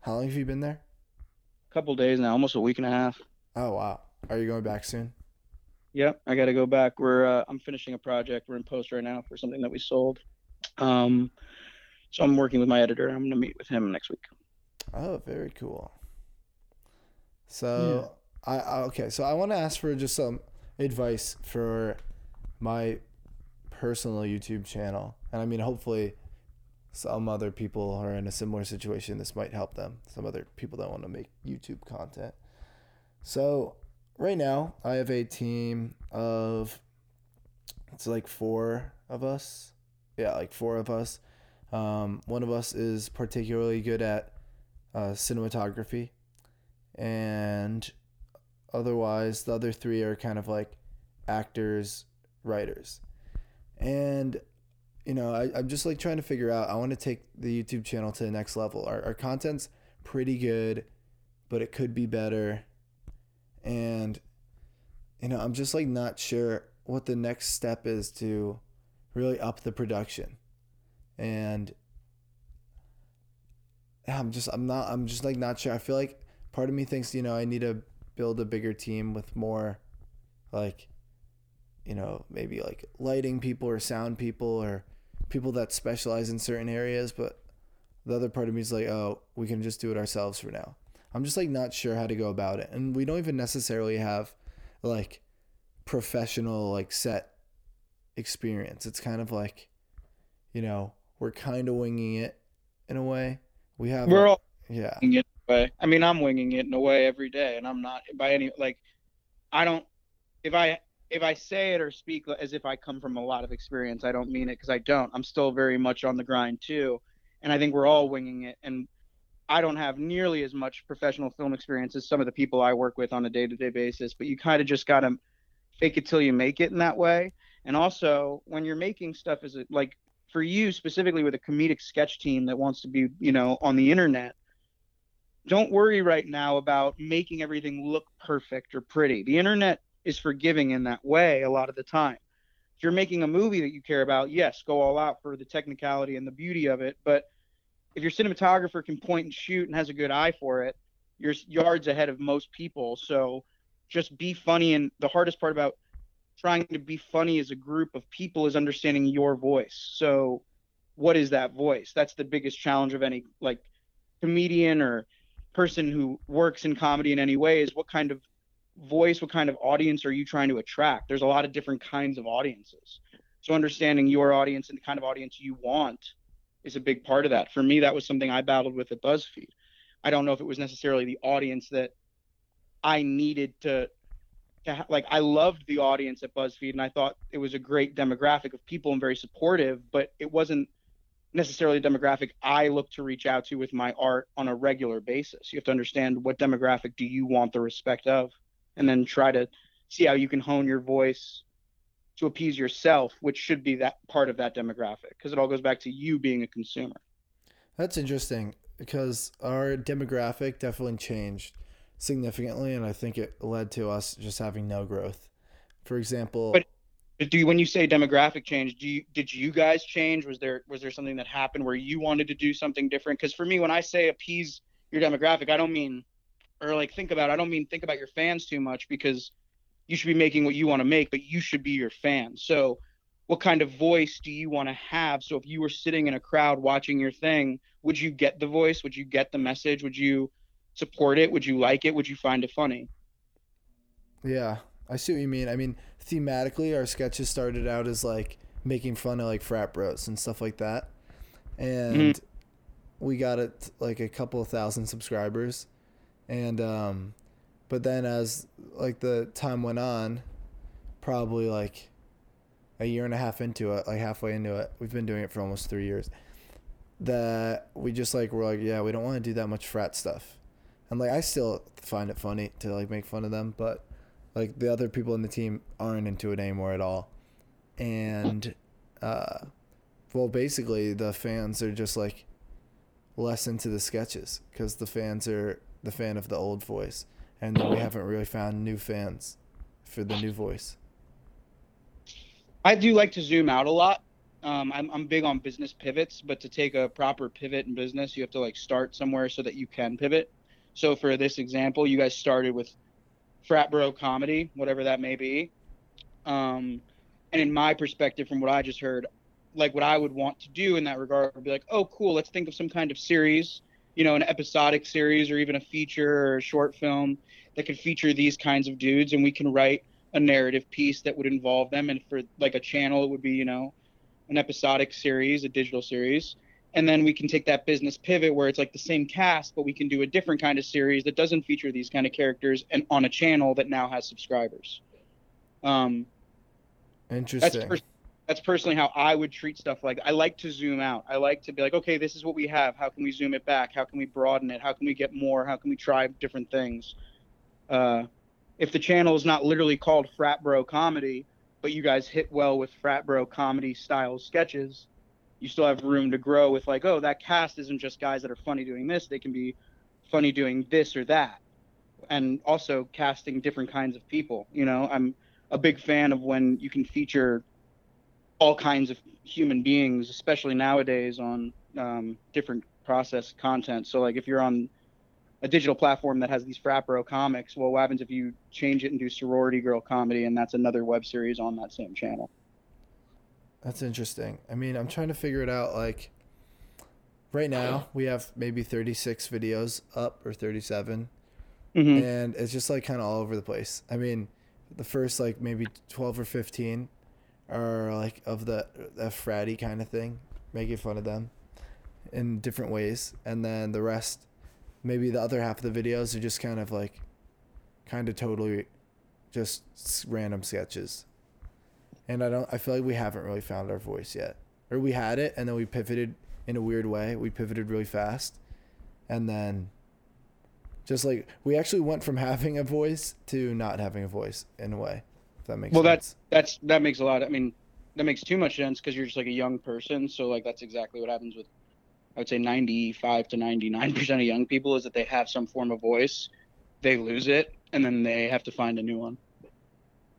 How long have you been there? A couple days now, almost a week and a half. Oh wow. Are you going back soon? Yep, I got to go back. We're uh, I'm finishing a project. We're in post right now for something that we sold. Um, so I'm working with my editor. I'm going to meet with him next week. Oh, very cool. So hmm. I, I okay. So I want to ask for just some advice for my personal YouTube channel, and I mean, hopefully, some other people are in a similar situation. This might help them. Some other people that want to make YouTube content. So right now, I have a team of it's like four of us. Yeah, like four of us. Um, one of us is particularly good at uh, cinematography, and otherwise, the other three are kind of like actors, writers. And, you know, I, I'm just like trying to figure out, I want to take the YouTube channel to the next level. Our, our content's pretty good, but it could be better. And, you know, I'm just like not sure what the next step is to really up the production and I'm just I'm not I'm just like not sure. I feel like part of me thinks, you know, I need to build a bigger team with more like you know, maybe like lighting people or sound people or people that specialize in certain areas, but the other part of me is like, oh, we can just do it ourselves for now. I'm just like not sure how to go about it. And we don't even necessarily have like professional like set experience. It's kind of like, you know, we're kind of winging it in a way. We have We're a- all yeah. winging it in a way. I mean, I'm winging it in a way every day, and I'm not by any like. I don't. If I if I say it or speak as if I come from a lot of experience, I don't mean it because I don't. I'm still very much on the grind too, and I think we're all winging it. And I don't have nearly as much professional film experience as some of the people I work with on a day-to-day basis. But you kind of just gotta fake it till you make it in that way. And also, when you're making stuff as a, like for you specifically with a comedic sketch team that wants to be, you know, on the internet, don't worry right now about making everything look perfect or pretty. The internet is forgiving in that way a lot of the time. If you're making a movie that you care about, yes, go all out for the technicality and the beauty of it. But if your cinematographer can point and shoot and has a good eye for it, you're yards ahead of most people. So just be funny. And the hardest part about trying to be funny as a group of people is understanding your voice. So what is that voice? That's the biggest challenge of any like comedian or person who works in comedy in any way is what kind of voice, what kind of audience are you trying to attract? There's a lot of different kinds of audiences. So understanding your audience and the kind of audience you want is a big part of that. For me, that was something I battled with at BuzzFeed. I don't know if it was necessarily the audience that I needed to, to like. I loved the audience at BuzzFeed, and I thought it was a great demographic of people and very supportive. But it wasn't necessarily a demographic I look to reach out to with my art on a regular basis. You have to understand what demographic do you want the respect of, and then try to see how you can hone your voice to appease yourself, which should be that part of that demographic, because it all goes back to you being a consumer. That's interesting because our demographic definitely changed significantly, and I think it led to us just having no growth. For example, but do you, when you say demographic change, do you did you guys change? Was there was there something that happened where you wanted to do something different? Because for me, when I say appease your demographic, I don't mean or like think about. I don't mean think about your fans too much because you should be making what you want to make, but you should be your fans. So what kind of voice do you want to have? So if you were sitting in a crowd watching your thing, would you get the voice? Would you get the message? Would you support it? Would you like it? Would you find it funny? Yeah, I see what you mean. I mean, thematically, our sketches started out as like making fun of like frat bros and stuff like that, and mm-hmm. we got it like a couple of thousand subscribers, and um, but then as like the time went on, probably like a year and a half into it, like halfway into it, we've been doing it for almost three years. That we just like we're like, yeah, we don't want to do that much frat stuff, and like I still find it funny to like make fun of them, but like the other people in the team aren't into it anymore at all, and uh, well, basically the fans are just like less into the sketches because the fans are the fan of the old voice, and we haven't really found new fans for the new voice. I do like to zoom out a lot. Um, I'm, I'm big on business pivots, but to take a proper pivot in business, you have to like start somewhere so that you can pivot. So for this example, you guys started with frat bro comedy, whatever that may be. Um, and in my perspective, from what I just heard, like what I would want to do in that regard would be like, oh, cool, let's think of some kind of series, you know, an episodic series or even a feature or a short film that could feature these kinds of dudes, and we can write a narrative piece that would involve them. And for like a channel, it would be, you know, an episodic series, a digital series. And then we can take that business pivot where it's like the same cast, but we can do a different kind of series that doesn't feature these kind of characters and on a channel that now has subscribers. Um, Interesting. That's, that's personally how I would treat stuff like I like to zoom out. I like to be like, okay, this is what we have. How can we zoom it back? How can we broaden it? How can we get more? How can we try different things? Uh, if the channel is not literally called Frat Bro Comedy, but you guys hit well with Frat Bro Comedy style sketches, you still have room to grow with like, oh, that cast isn't just guys that are funny doing this; they can be funny doing this or that, and also casting different kinds of people. You know, I'm a big fan of when you can feature all kinds of human beings, especially nowadays on um, different process content. So like if you're on a digital platform that has these frat bro comics. Well, what happens if you change it and do sorority girl comedy, and that's another web series on that same channel? That's interesting. I mean, I'm trying to figure it out. Like, right now we have maybe 36 videos up or 37, mm-hmm. and it's just like kind of all over the place. I mean, the first like maybe 12 or 15 are like of the the fratty kind of thing, making fun of them in different ways, and then the rest maybe the other half of the videos are just kind of like kind of totally just random sketches and i don't i feel like we haven't really found our voice yet or we had it and then we pivoted in a weird way we pivoted really fast and then just like we actually went from having a voice to not having a voice in a way If that makes sense. Well, sense. that's that makes a lot. I mean, that makes too much sense because you're just like a young person. So like that's exactly what happens with, I would say 95 to 99 percent of young people is that they have some form of voice, they lose it, and then they have to find a new one.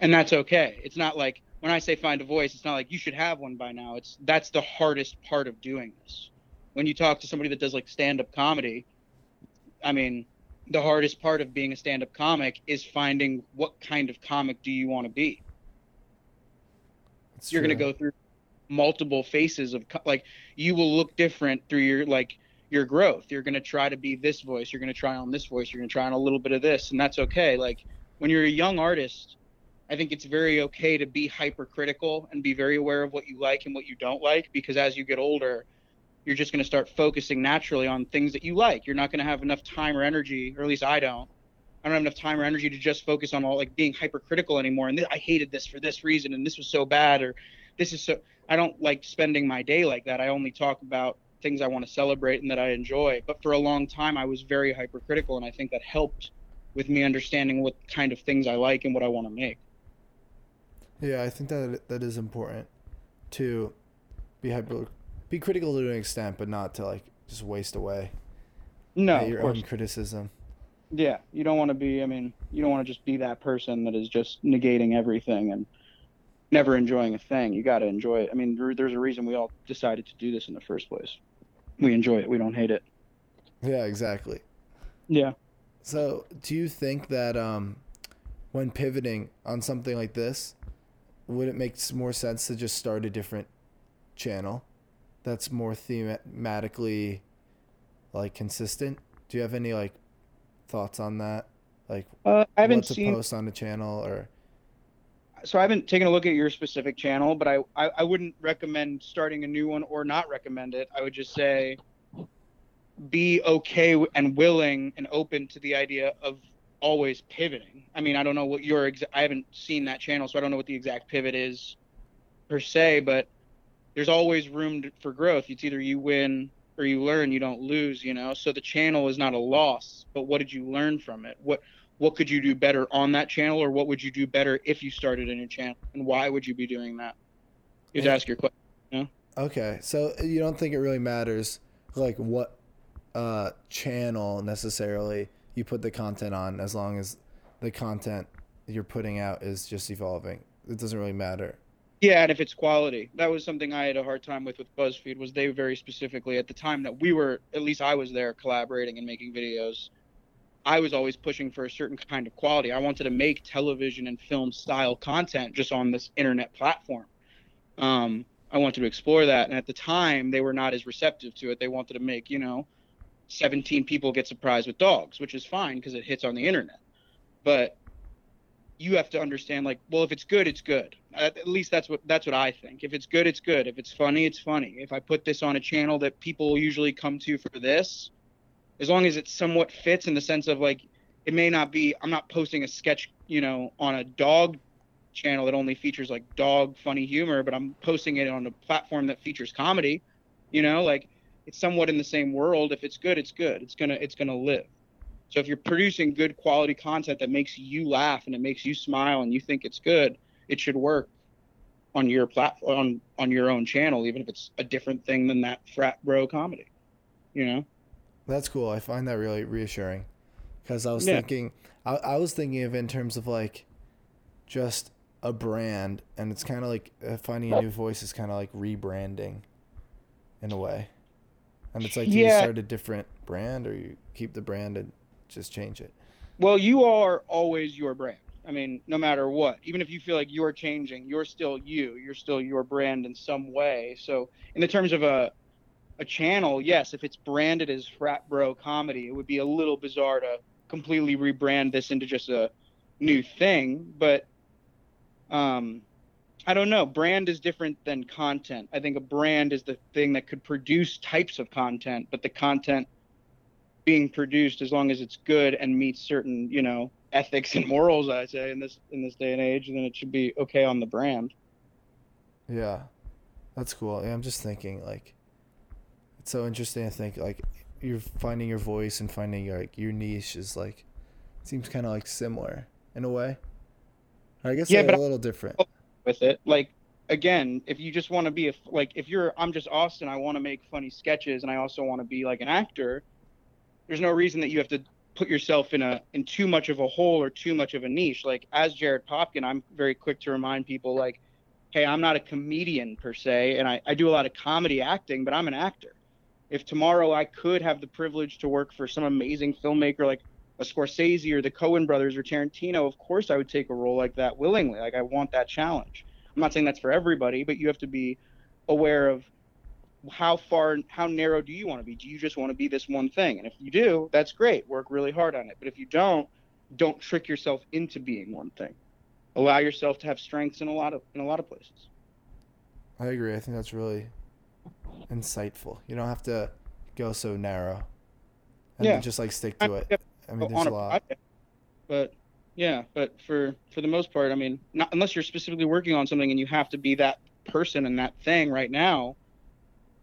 And that's okay. It's not like when I say find a voice, it's not like you should have one by now. It's that's the hardest part of doing this. When you talk to somebody that does like stand-up comedy, I mean, the hardest part of being a stand-up comic is finding what kind of comic do you want to be. It's you're going to go through multiple phases of co- like you will look different through your like your growth. You're going to try to be this voice. You're going to try on this voice. You're going to try on a little bit of this and that's okay. Like when you're a young artist i think it's very okay to be hypercritical and be very aware of what you like and what you don't like because as you get older you're just going to start focusing naturally on things that you like you're not going to have enough time or energy or at least i don't I don't have enough time or energy to just focus on all like being hypercritical anymore. And th- I hated this for this reason, and this was so bad, or this is so. I don't like spending my day like that. I only talk about things I want to celebrate and that I enjoy. But for a long time, I was very hypercritical, and I think that helped with me understanding what kind of things I like and what I want to make. Yeah, I think that that is important to be hyper, be critical to an extent, but not to like just waste away No, at your own criticism. Yeah, you don't want to be. I mean, you don't want to just be that person that is just negating everything and never enjoying a thing. You got to enjoy it. I mean, there, there's a reason we all decided to do this in the first place. We enjoy it. We don't hate it. Yeah, exactly. Yeah. So, do you think that um, when pivoting on something like this, would it make more sense to just start a different channel that's more thematically like consistent? Do you have any like thoughts on that? Like Uh, I haven't seen. post on the channel or So I haven't taken a look at your specific channel, but I, I I wouldn't recommend starting a new one or not recommend it. I would just say be okay and willing and open to the idea of always pivoting. I mean, I don't know what your exa- I haven't seen that channel, so I don't know what the exact pivot is per se, but there's always room to, for growth. It's either you win or you learn, you don't lose, you know. So the channel is not a loss, but what did you learn from it? What what could you do better on that channel or what would you do better if you started a new channel and why would you be doing that? You to ask your question. Okay, so you don't think it really matters like what uh channel necessarily you put the content on as long as the content you're putting out is just evolving. It doesn't really matter. Yeah, and if it's quality, that was something I had a hard time with with BuzzFeed. Was they very specifically at the time that we were, at least I was there collaborating and making videos. I was always pushing for a certain kind of quality. I wanted to make television and film style content just on this internet platform. Um, I wanted to explore that, and at the time they were not as receptive to it. They wanted to make, you know, 17 people get surprised with dogs, which is fine because it hits on the internet. But you have to understand like well if it's good it's good. At, least that's what that's what i think. If it's good it's good. If it's funny it's funny. If i put this on a channel that people usually come to for this as long as it somewhat fits in the sense of like it may not be i'm not posting a sketch you know on a dog channel that only features like dog funny humor but i'm posting it on a platform that features comedy you know like it's somewhat in the same world if it's good it's good it's gonna it's gonna live so if you're producing good quality content that makes you laugh and it makes you smile and you think it's good, it should work on your platform on, on your own channel, even if it's a different thing than that frat bro comedy. You know? That's cool. I find that really reassuring because I was Yeah. thinking, I, I was thinking of in terms of like just a brand, and it's kind of like uh, finding a new voice is kind of like rebranding in a way. And it's like, do you start a different brand or you keep the brand and just change it? Well, you are always your brand. I mean, no matter what, even if you feel like you're changing, you're still you. You're still your brand in some way. So, in the terms of a a channel, yes, if it's branded as frat bro comedy, it would be a little bizarre to completely rebrand this into just a new thing. But um, I don't know. Brand is different than content. I think a brand is the thing that could produce types of content, but the content being produced as long as it's good and meets certain you know ethics and morals i say in this in this day and age then it should be okay on the brand Yeah, that's cool. Yeah, I'm just thinking like, it's so interesting to think like you're finding your voice and finding your, like your niche is like, seems kind of like similar in a way, I guess Yeah, they're but a little different. Oh, with it. Like again, if you just want to be a like if you're I'm just Austin, I want to make funny sketches and I also want to be like an actor. There's no reason that you have to put yourself in a in too much of a hole or too much of a niche. Like as Jared Popkin, I'm very quick to remind people like, hey, I'm not a comedian per se, and I, I do a lot of comedy acting, but I'm an actor. If tomorrow I could have the privilege to work for some amazing filmmaker like a Scorsese or the Coen brothers or Tarantino, of course I would take a role like that willingly. Like I want that challenge. I'm not saying that's for everybody, but you have to be aware of how far how narrow do you want to be? Do you just want to be this one thing? And if you do, that's great. Work really hard on it. But if you don't, don't trick yourself into being one thing. Allow yourself to have strengths in a lot of in a lot of places. I agree. I think that's really insightful. You don't have to go so narrow. And Yeah. just like stick to it. I mean, oh, there's on a a lot. project. But yeah, but for for the most part, I mean, not unless you're specifically working on something and you have to be that person and that thing right now.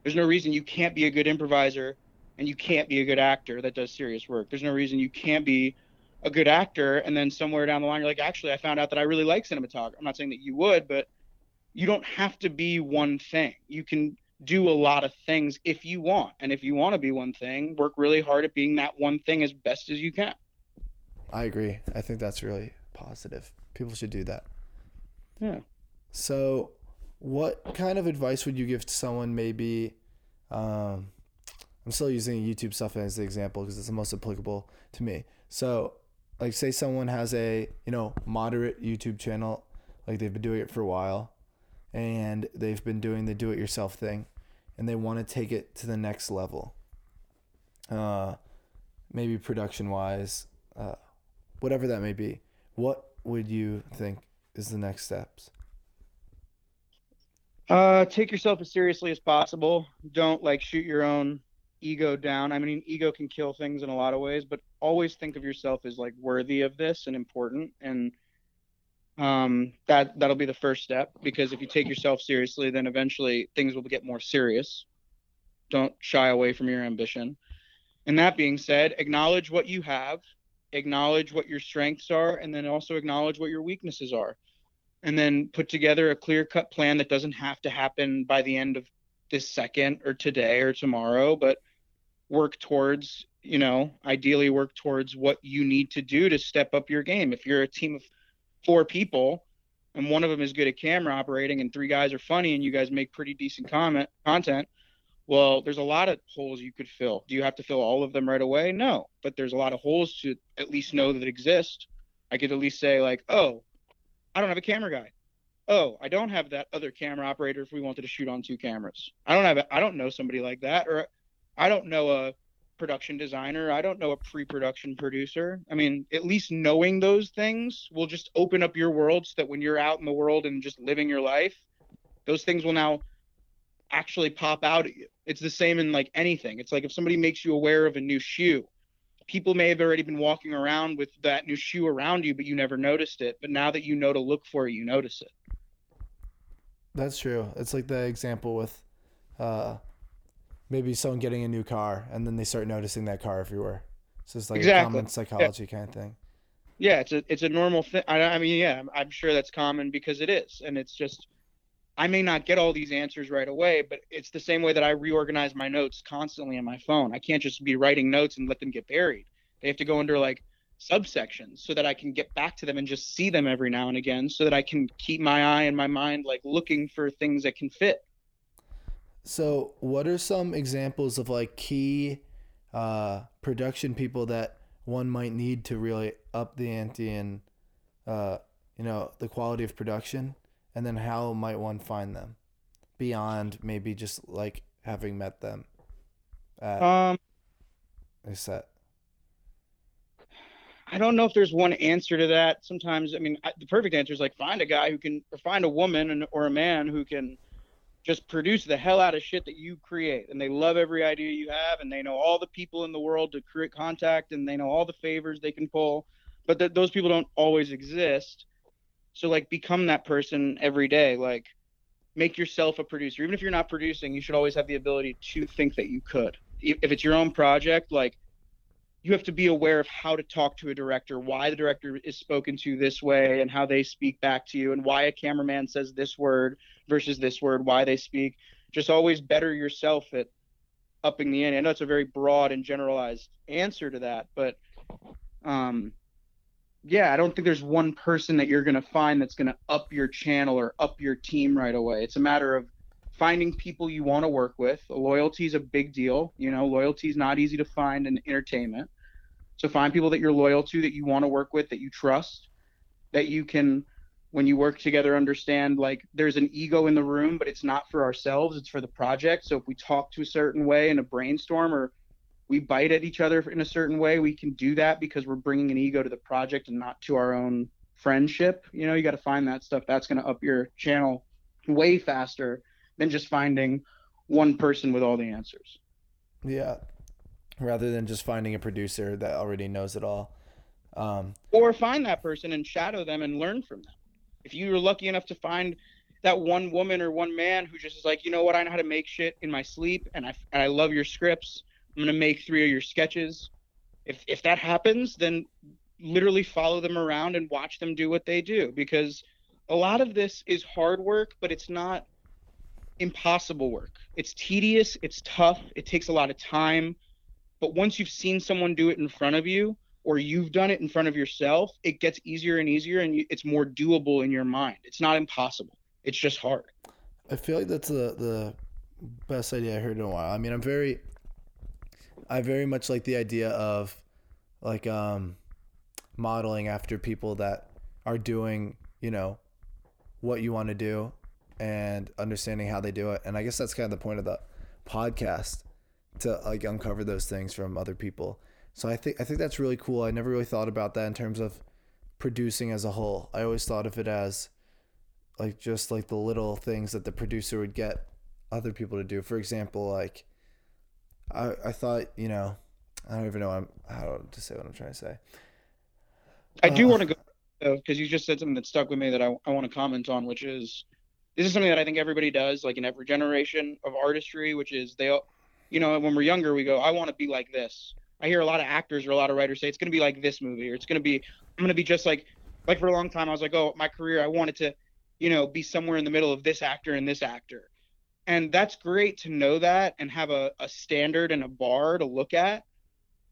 There's no reason you can't be a good improviser and you can't be a good actor that does serious work. There's no reason you can't be a good actor and then somewhere down the line you're like, actually, I found out that I really like cinematography. I'm not saying that you would, but you don't have to be one thing. You can do a lot of things if you want. And if you want to be one thing, work really hard at being that one thing as best as you can. I agree. I think that's really positive. People should do that. Yeah. So, what kind of advice would you give to someone maybe? Um, I'm still using YouTube stuff as the example because it's the most applicable to me. So, like, say someone has a you know moderate YouTube channel, like they've been doing it for a while, and they've been doing the do-it-yourself thing, and they want to take it to the next level. Uh, maybe production-wise, uh, whatever that may be. What would you think is the next steps? Uh, take yourself as seriously as possible. Don't like shoot your own ego down. I mean, ego can kill things in a lot of ways, but always think of yourself as like worthy of this and important. And um, that that'll be the first step because if you take yourself seriously, then eventually things will get more serious. Don't shy away from your ambition. And that being said, acknowledge what you have, acknowledge what your strengths are, and then also acknowledge what your weaknesses are and then put together a clear cut plan that doesn't have to happen by the end of this second or today or tomorrow, but work towards, you know, ideally work towards what you need to do to step up your game. If you're a team of four people and one of them is good at camera operating and three guys are funny and you guys make pretty decent comment content, well, there's a lot of holes you could fill. Do you have to fill all of them right away? No, but there's a lot of holes to at least know that exist. I could at least say like, oh, I don't have a camera guy. Oh, I don't have that other camera operator if we wanted to shoot on two cameras. I don't have a, I don't know somebody like that or I don't know a production designer. I don't know a pre-production producer. I mean, at least knowing those things will just open up your world so that when you're out in the world and just living your life, those things will now actually pop out at you. It's the same in like anything. It's like if somebody makes you aware of a new shoe, people may have already been walking around with that new shoe around you, but you never noticed it. But now that you know to look for it, you notice it. That's true. It's like the example with uh, maybe someone getting a new car and then they start noticing that car everywhere. So it's like a common psychology kind of thing. Yeah, it's a it's a normal thing. I, I mean, yeah, I'm, I'm sure that's common because it is, and it's just I may not get all these answers right away, but it's the same way that I reorganize my notes constantly on my phone. I can't just be writing notes and let them get buried. They have to go under like subsections so that I can get back to them and just see them every now and again so that I can keep my eye and my mind like looking for things that can fit. So, what are some examples of like key uh, production people that one might need to really up the ante and uh, you know the quality of production, and then how might one find them beyond maybe just like having met them at Um a set? I don't know if there's one answer to that. Sometimes, I mean, I, the perfect answer is like find a guy who can, or find a woman and, or a man who can just produce the hell out of shit that you create. And they love every idea you have, and they know all the people in the world to create contact, and they know all the favors they can pull. But th- those people don't always exist. So, like, become that person every day. Like, make yourself a producer. Even if you're not producing, you should always have the ability to think that you could. If if it's your own project, like, you have to be aware of how to talk to a director, why the director is spoken to this way, and how they speak back to you, and why a cameraman says this word versus this word, why they speak. Just always better yourself at upping the ante. I know it's a very broad and generalized answer to that, but um, yeah, I don't think there's one person that you're going to find that's going to up your channel or up your team right away. It's a matter of finding people you want to work with. Loyalty is a big deal. You know, loyalty is not easy to find in entertainment. So find people that you're loyal to, that you want to work with, that you trust, that you can, when you work together, understand like there's an ego in the room, but it's not for ourselves, it's for the project. So if we talk to a certain way in a brainstorm or we bite at each other in a certain way, we can do that because we're bringing an ego to the project and not to our own friendship. You know, you got to find that stuff that's going to up your channel way faster than just finding one person with all the answers. Yeah. Rather than just finding a producer that already knows it all. Um, or find that person and shadow them and learn from them. If you were lucky enough to find that one woman or one man who just is like, you know what, I know how to make shit in my sleep and I, and I love your scripts I'm gonna make three of your sketches. If if that happens, then literally follow them around and watch them do what they do because a lot of this is hard work, but it's not impossible work. It's tedious, it's tough, it takes a lot of time. But once you've seen someone do it in front of you, or you've done it in front of yourself, it gets easier and easier, and it's more doable in your mind. It's not impossible. It's just hard. I feel like that's the the best idea I heard in a while. I mean, I'm very I very much like the idea of like um modeling after people that are doing, you know, what you want to do and understanding how they do it. And I guess that's kind of the point of the podcast to like uncover those things from other people. So I think I think that's really cool. I never really thought about that in terms of producing as a whole. I always thought of it as like just like the little things that the producer would get other people to do. For example, like I, I thought, you know, I don't even know I'm, how to say what I'm trying to say. I do uh, want to go because you just said something that stuck with me that I, I want to comment on, which is this is something that I think everybody does, like in every generation of artistry, which is they, you know, when we're younger, we go, I want to be like this. I hear a lot of actors or a lot of writers say it's going to be like this movie, or it's going to be, I'm going to be just like, like for a long time, I was like, oh, my career, I wanted to, you know, be somewhere in the middle of this actor and this actor. And that's great to know that and have a, a standard and a bar to look at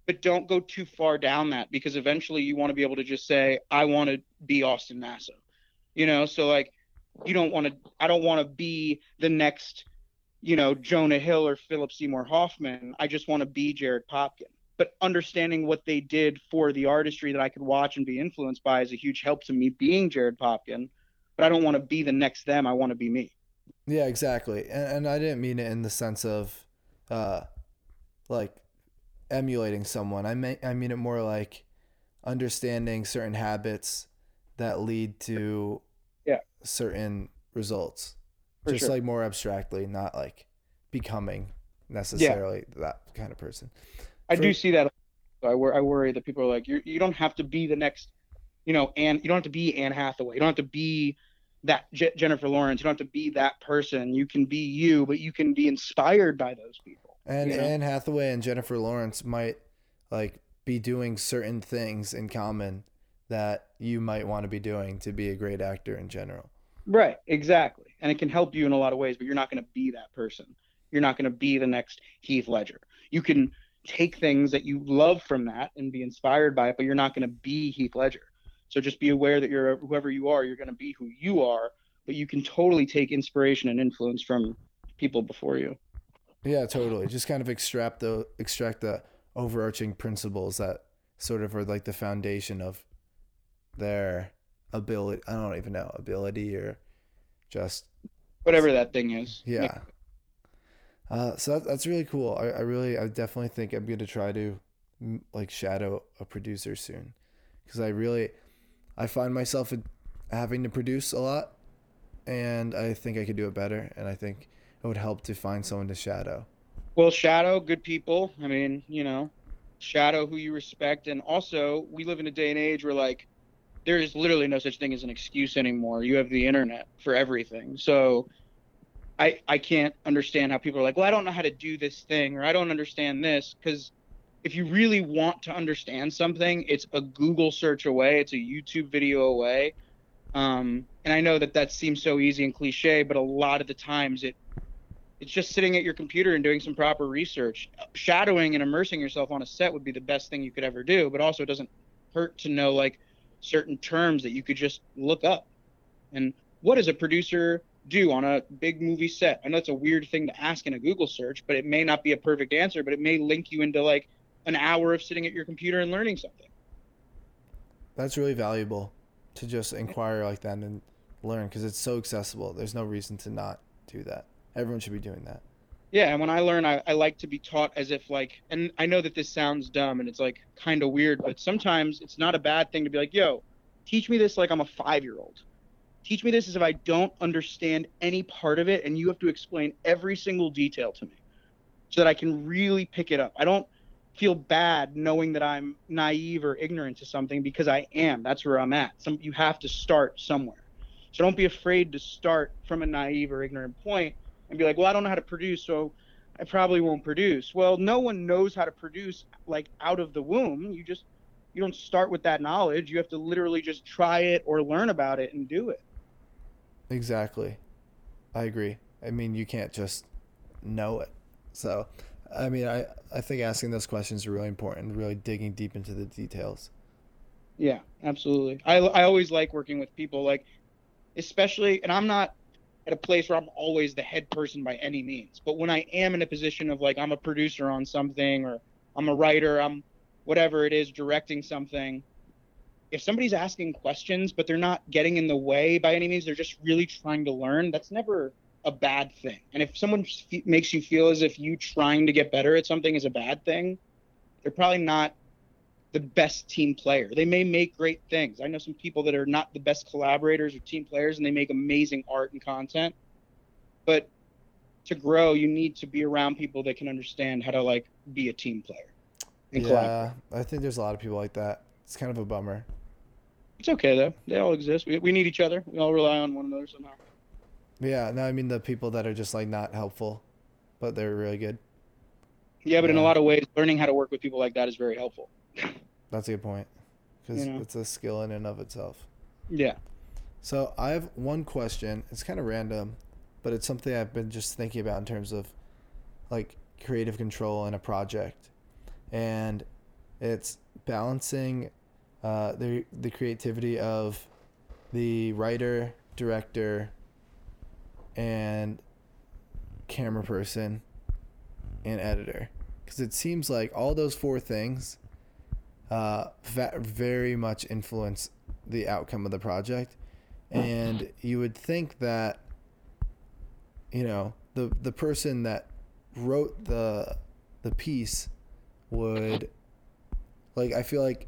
but don't go too far down that because eventually you want to be able to just say i want to be austin nasso you know? So like you don't want to i don't want to be the next you know jonah hill or philip seymour hoffman. I just want to be jared popkin but understanding what they did for the artistry that i could watch and be influenced by is a huge help to me being jared popkin but i don't want to be the next them i want to be me yeah, exactly. And, and I didn't mean it in the sense of uh, like emulating someone. I mean, I mean it more like understanding certain habits that lead to yeah certain results. For Just sure. like more abstractly, not like becoming necessarily yeah. that kind of person. I do see that. I, wor- I worry that people are like, you you don't have to be the next, you know, and you don't have to be Anne Hathaway. You don't have to be that J- Jennifer Lawrence. You don't have to be that person. You can be you, but you can be inspired by those people. And you know? Anne Hathaway and Jennifer Lawrence might like be doing certain things in common that you might want to be doing to be a great actor in general. Right, exactly. And it can help you in a lot of ways, but you're not going to be that person. You're not going to be the next Heath Ledger. You can take things that you love from that and be inspired by it, but you're not going to be Heath Ledger. So just be aware that you're whoever you are, you're going to be who you are, but you can totally take inspiration and influence from people before you. Yeah, totally. Just kind of extract the extract the overarching principles that sort of are like the foundation of their ability. I don't even know ability or just whatever that thing is. Yeah. Uh, so that, that's really cool. I, I really, I definitely think I'm going to try to like shadow a producer soon because I really, I find myself having to produce a lot, and I think I could do it better. And I think it would help to find someone to shadow. Well, shadow good people. I mean, you know, shadow who you respect, and also we live in a day and age where like there is literally no such thing as an excuse anymore. You have the internet for everything, so. I, I can't understand how people are like, well, I don't know how to do this thing, or I don't understand this, because if you really want to understand something, it's a Google search away, it's a YouTube video away. Um, and I know that that seems so easy and cliche, but a lot of the times it it's just sitting at your computer and doing some proper research. Shadowing and immersing yourself on a set would be the best thing you could ever do, but also it doesn't hurt to know like certain terms that you could just look up. And what is a producer do on a big movie set? I know it's a weird thing to ask in a Google search, but it may not be a perfect answer, but it may link you into like an hour of sitting at your computer and learning something. That's really valuable to just inquire like that and learn because it's so accessible. There's no reason to not do that. Everyone should be doing that. Yeah, and when I learn, I, I like to be taught as if like, and I know that this sounds dumb and it's like kind of weird, but sometimes it's not a bad thing to be like, yo, teach me this like I'm a five year old. Teach me this is if I don't understand any part of it, and you have to explain every single detail to me so that I can really pick it up. I don't feel bad knowing that I'm naive or ignorant to something because I am. That's where I'm at. Some you have to start somewhere. So don't be afraid to start from a naive or ignorant point and be like, well, I don't know how to produce, so I probably won't produce. Well, no one knows how to produce like out of the womb. You just you don't start with that knowledge. You have to literally just try it or learn about it and do it. Exactly. I agree. I mean, you can't just know it. So, I mean, I I think asking those questions are really important, really digging deep into the details. Yeah, absolutely. I I always like working with people like especially and I'm not at a place where I'm always the head person by any means. But when I am in a position of like I'm a producer on something or I'm a writer, I'm whatever it is directing something, if somebody's asking questions but they're not getting in the way by any means, they're just really trying to learn, that's never a bad thing. And if someone f- makes you feel as if you trying to get better at something is a bad thing, they're probably not the best team player. They may make great things. I know some people that are not the best collaborators or team players and they make amazing art and content. But to grow, you need to be around people that can understand how to like be a team player. yeah, collaborate. I think there's a lot of people like that. It's kind of a bummer. It's okay though. They all exist. We, we need each other. We all rely on one another somehow. Yeah, no, I mean the people that are just like not helpful, but they're really good. Yeah, but yeah. in a lot of ways, learning how to work with people like that is very helpful. That's a good point, because you know? it's a skill in and of itself. Yeah. So I have one question. It's kind of random, but it's something I've been just thinking about in terms of like creative control in a project, and it's balancing uh, the the creativity of the writer, director, and camera person and editor. Because it seems like all those four things uh, very much influence the outcome of the project. And you would think that you know the the person that wrote the the piece would like I feel like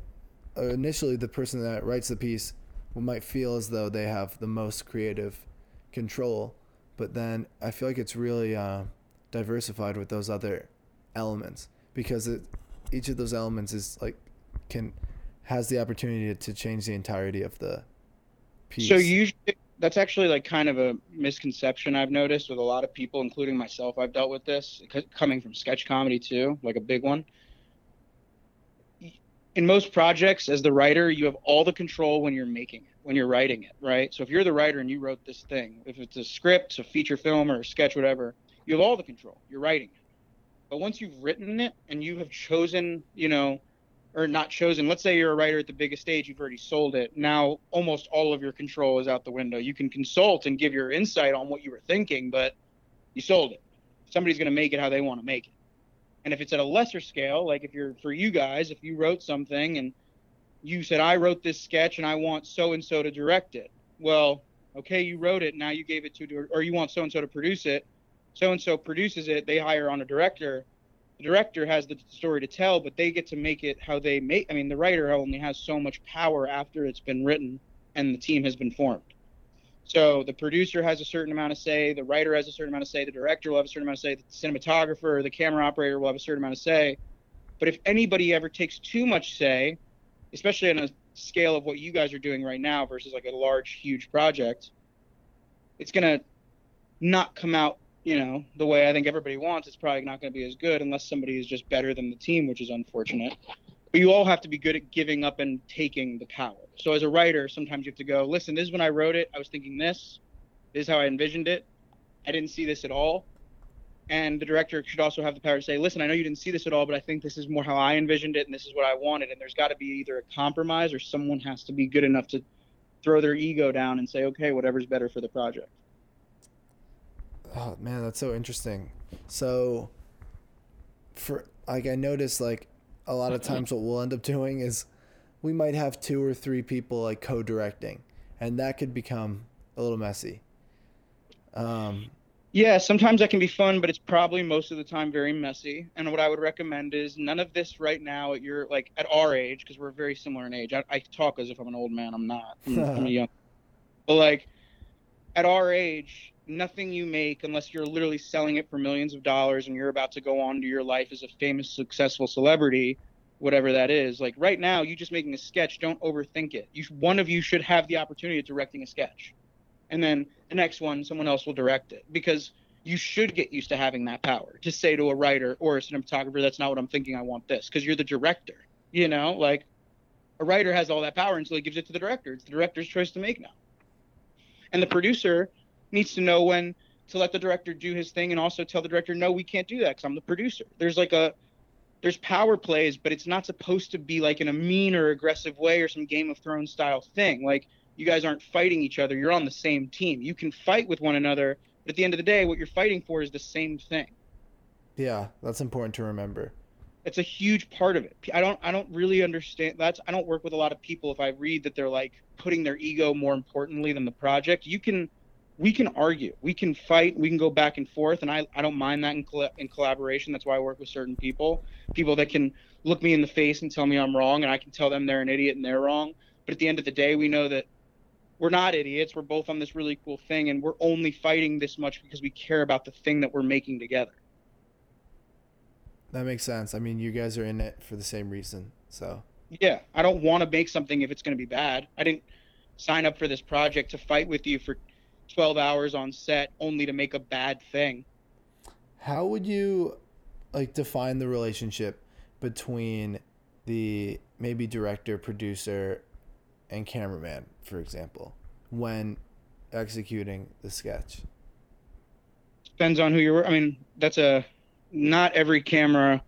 initially the person that writes the piece might feel as though they have the most creative control but then I feel like it's really uh, diversified with those other elements because it, each of those elements is like can has the opportunity to change the entirety of the piece. So usually that's actually like kind of a misconception I've noticed with a lot of people, including myself. I've dealt with this coming from sketch comedy too, like a big one. In most projects, as the writer, you have all the control when you're making it, when you're writing it, right? So if you're the writer and you wrote this thing, if it's a script, a feature film, or a sketch, whatever, you have all the control. You're writing it. But once you've written it and you have chosen, you know, or not chosen, let's say you're a writer at the biggest stage, you've already sold it. Now almost all of your control is out the window. You can consult and give your insight on what you were thinking, but you sold it. Somebody's going to make it how they want to make it. And if it's at a lesser scale, like if you're for you guys, if you wrote something and you said, I wrote this sketch and I want so and so to direct it. Well, okay, you wrote it. Now you gave it to, or you want so and so to produce it so and so produces it, they hire on a director. The director has the story to tell, but they get to make it how they make. I mean, the writer only has so much power after it's been written and the team has been formed. So the producer has a certain amount of say, the writer has a certain amount of say, the director will have a certain amount of say, the cinematographer the camera operator will have a certain amount of say. But if anybody ever takes too much say, especially on a scale of what you guys are doing right now versus like a large, huge project, it's to not come out you know, the way I think everybody wants, it's probably not to be as good unless somebody is just better than the team, which is unfortunate. But you all have to be good at giving up and taking the power. So as a writer, sometimes you have to go, listen, this is when I wrote it. I was thinking this. This is how I envisioned it. I didn't see this at all. And the director should also have the power to say, listen, I know you didn't see this at all, but I think this is more how I envisioned it and this is what I wanted. And there's got to be either a compromise or someone has to be good enough to throw their ego down and say, okay, whatever's better for the project. Oh man, that's so interesting. So, for like, I noticed like a lot of times what we'll end up doing is we might have two or three people like co-directing, and that could become a little messy. Um, yeah, sometimes that can be fun, but it's probably most of the time very messy. And what I would recommend is none of this right now at your like at our age, because we're very similar in age. I, I, talk as if I'm an old man. I'm not. I'm, I'm a young. But like at our age, nothing you make, unless you're literally selling it for millions of dollars and you're about to go on to your life as a famous, successful celebrity, whatever that is. Like right now, you just making a sketch. Don't overthink it. You one of you should have the opportunity of directing a sketch, and then the next one, someone else will direct it because you should get used to having that power to say to a writer or a cinematographer, "That's not what I'm thinking. I want this," because you're the director. You know, like a writer has all that power until he gives it to the director. It's the director's choice to make now, and the producer needs to know when to let the director do his thing and also tell the director no we can't do that because i'm the producer there's like a there's power plays but it's not supposed to be like in a mean or aggressive way or some game of thrones style thing. Like you guys aren't fighting each other. You're on the same team. You can fight with one another but at the end of the day what you're fighting for is the same thing. Yeah that's important to remember. It's a huge part of it. I don't i don't really understand that's i don't work with a lot of people. If i read that they're like putting their ego more importantly than the project you can we can argue, we can fight, we can go back and forth, and I, I don't mind that in, in collaboration. That's why I work with certain people, people that can look me in the face and tell me I'm wrong, and I can tell them they're an idiot and they're wrong. But at the end of the day, we know that we're not idiots. We're both on this really cool thing, and we're only fighting this much because we care about the thing that we're making together. That makes sense. I mean, you guys are in it for the same reason, so. Yeah, I don't want to make something if it's going to be bad. I didn't sign up for this project to fight with you for 12 hours on set only to make a bad thing. How would you like define the relationship between the maybe director, producer, and cameraman, for example, when executing the sketch? Depends on who you're. I mean, that's a not every camera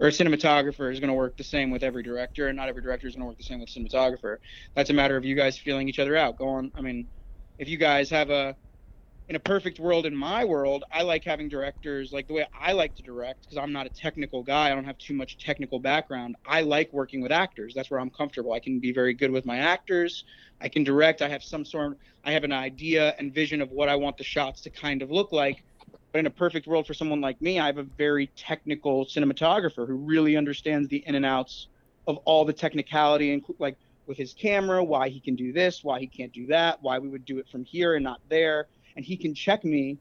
or cinematographer is going to work the same with every director, and not every director is going to work the same with cinematographer. That's a matter of you guys feeling each other out. Go on. I mean, if you guys have a in a perfect world in my world i like having directors like the way i like to direct because i'm not a technical guy. I don't have too much technical background. I like working with actors. That's where i'm comfortable. I can be very good with my actors. I can direct. I have some sort i have an idea and vision of what i want the shots to kind of look like. But in a perfect world for someone like me i have a very technical cinematographer who really understands the in and outs of all the technicality and like with his camera, why he can do this, why he can't do that, why we would do it from here and not there. And he can check me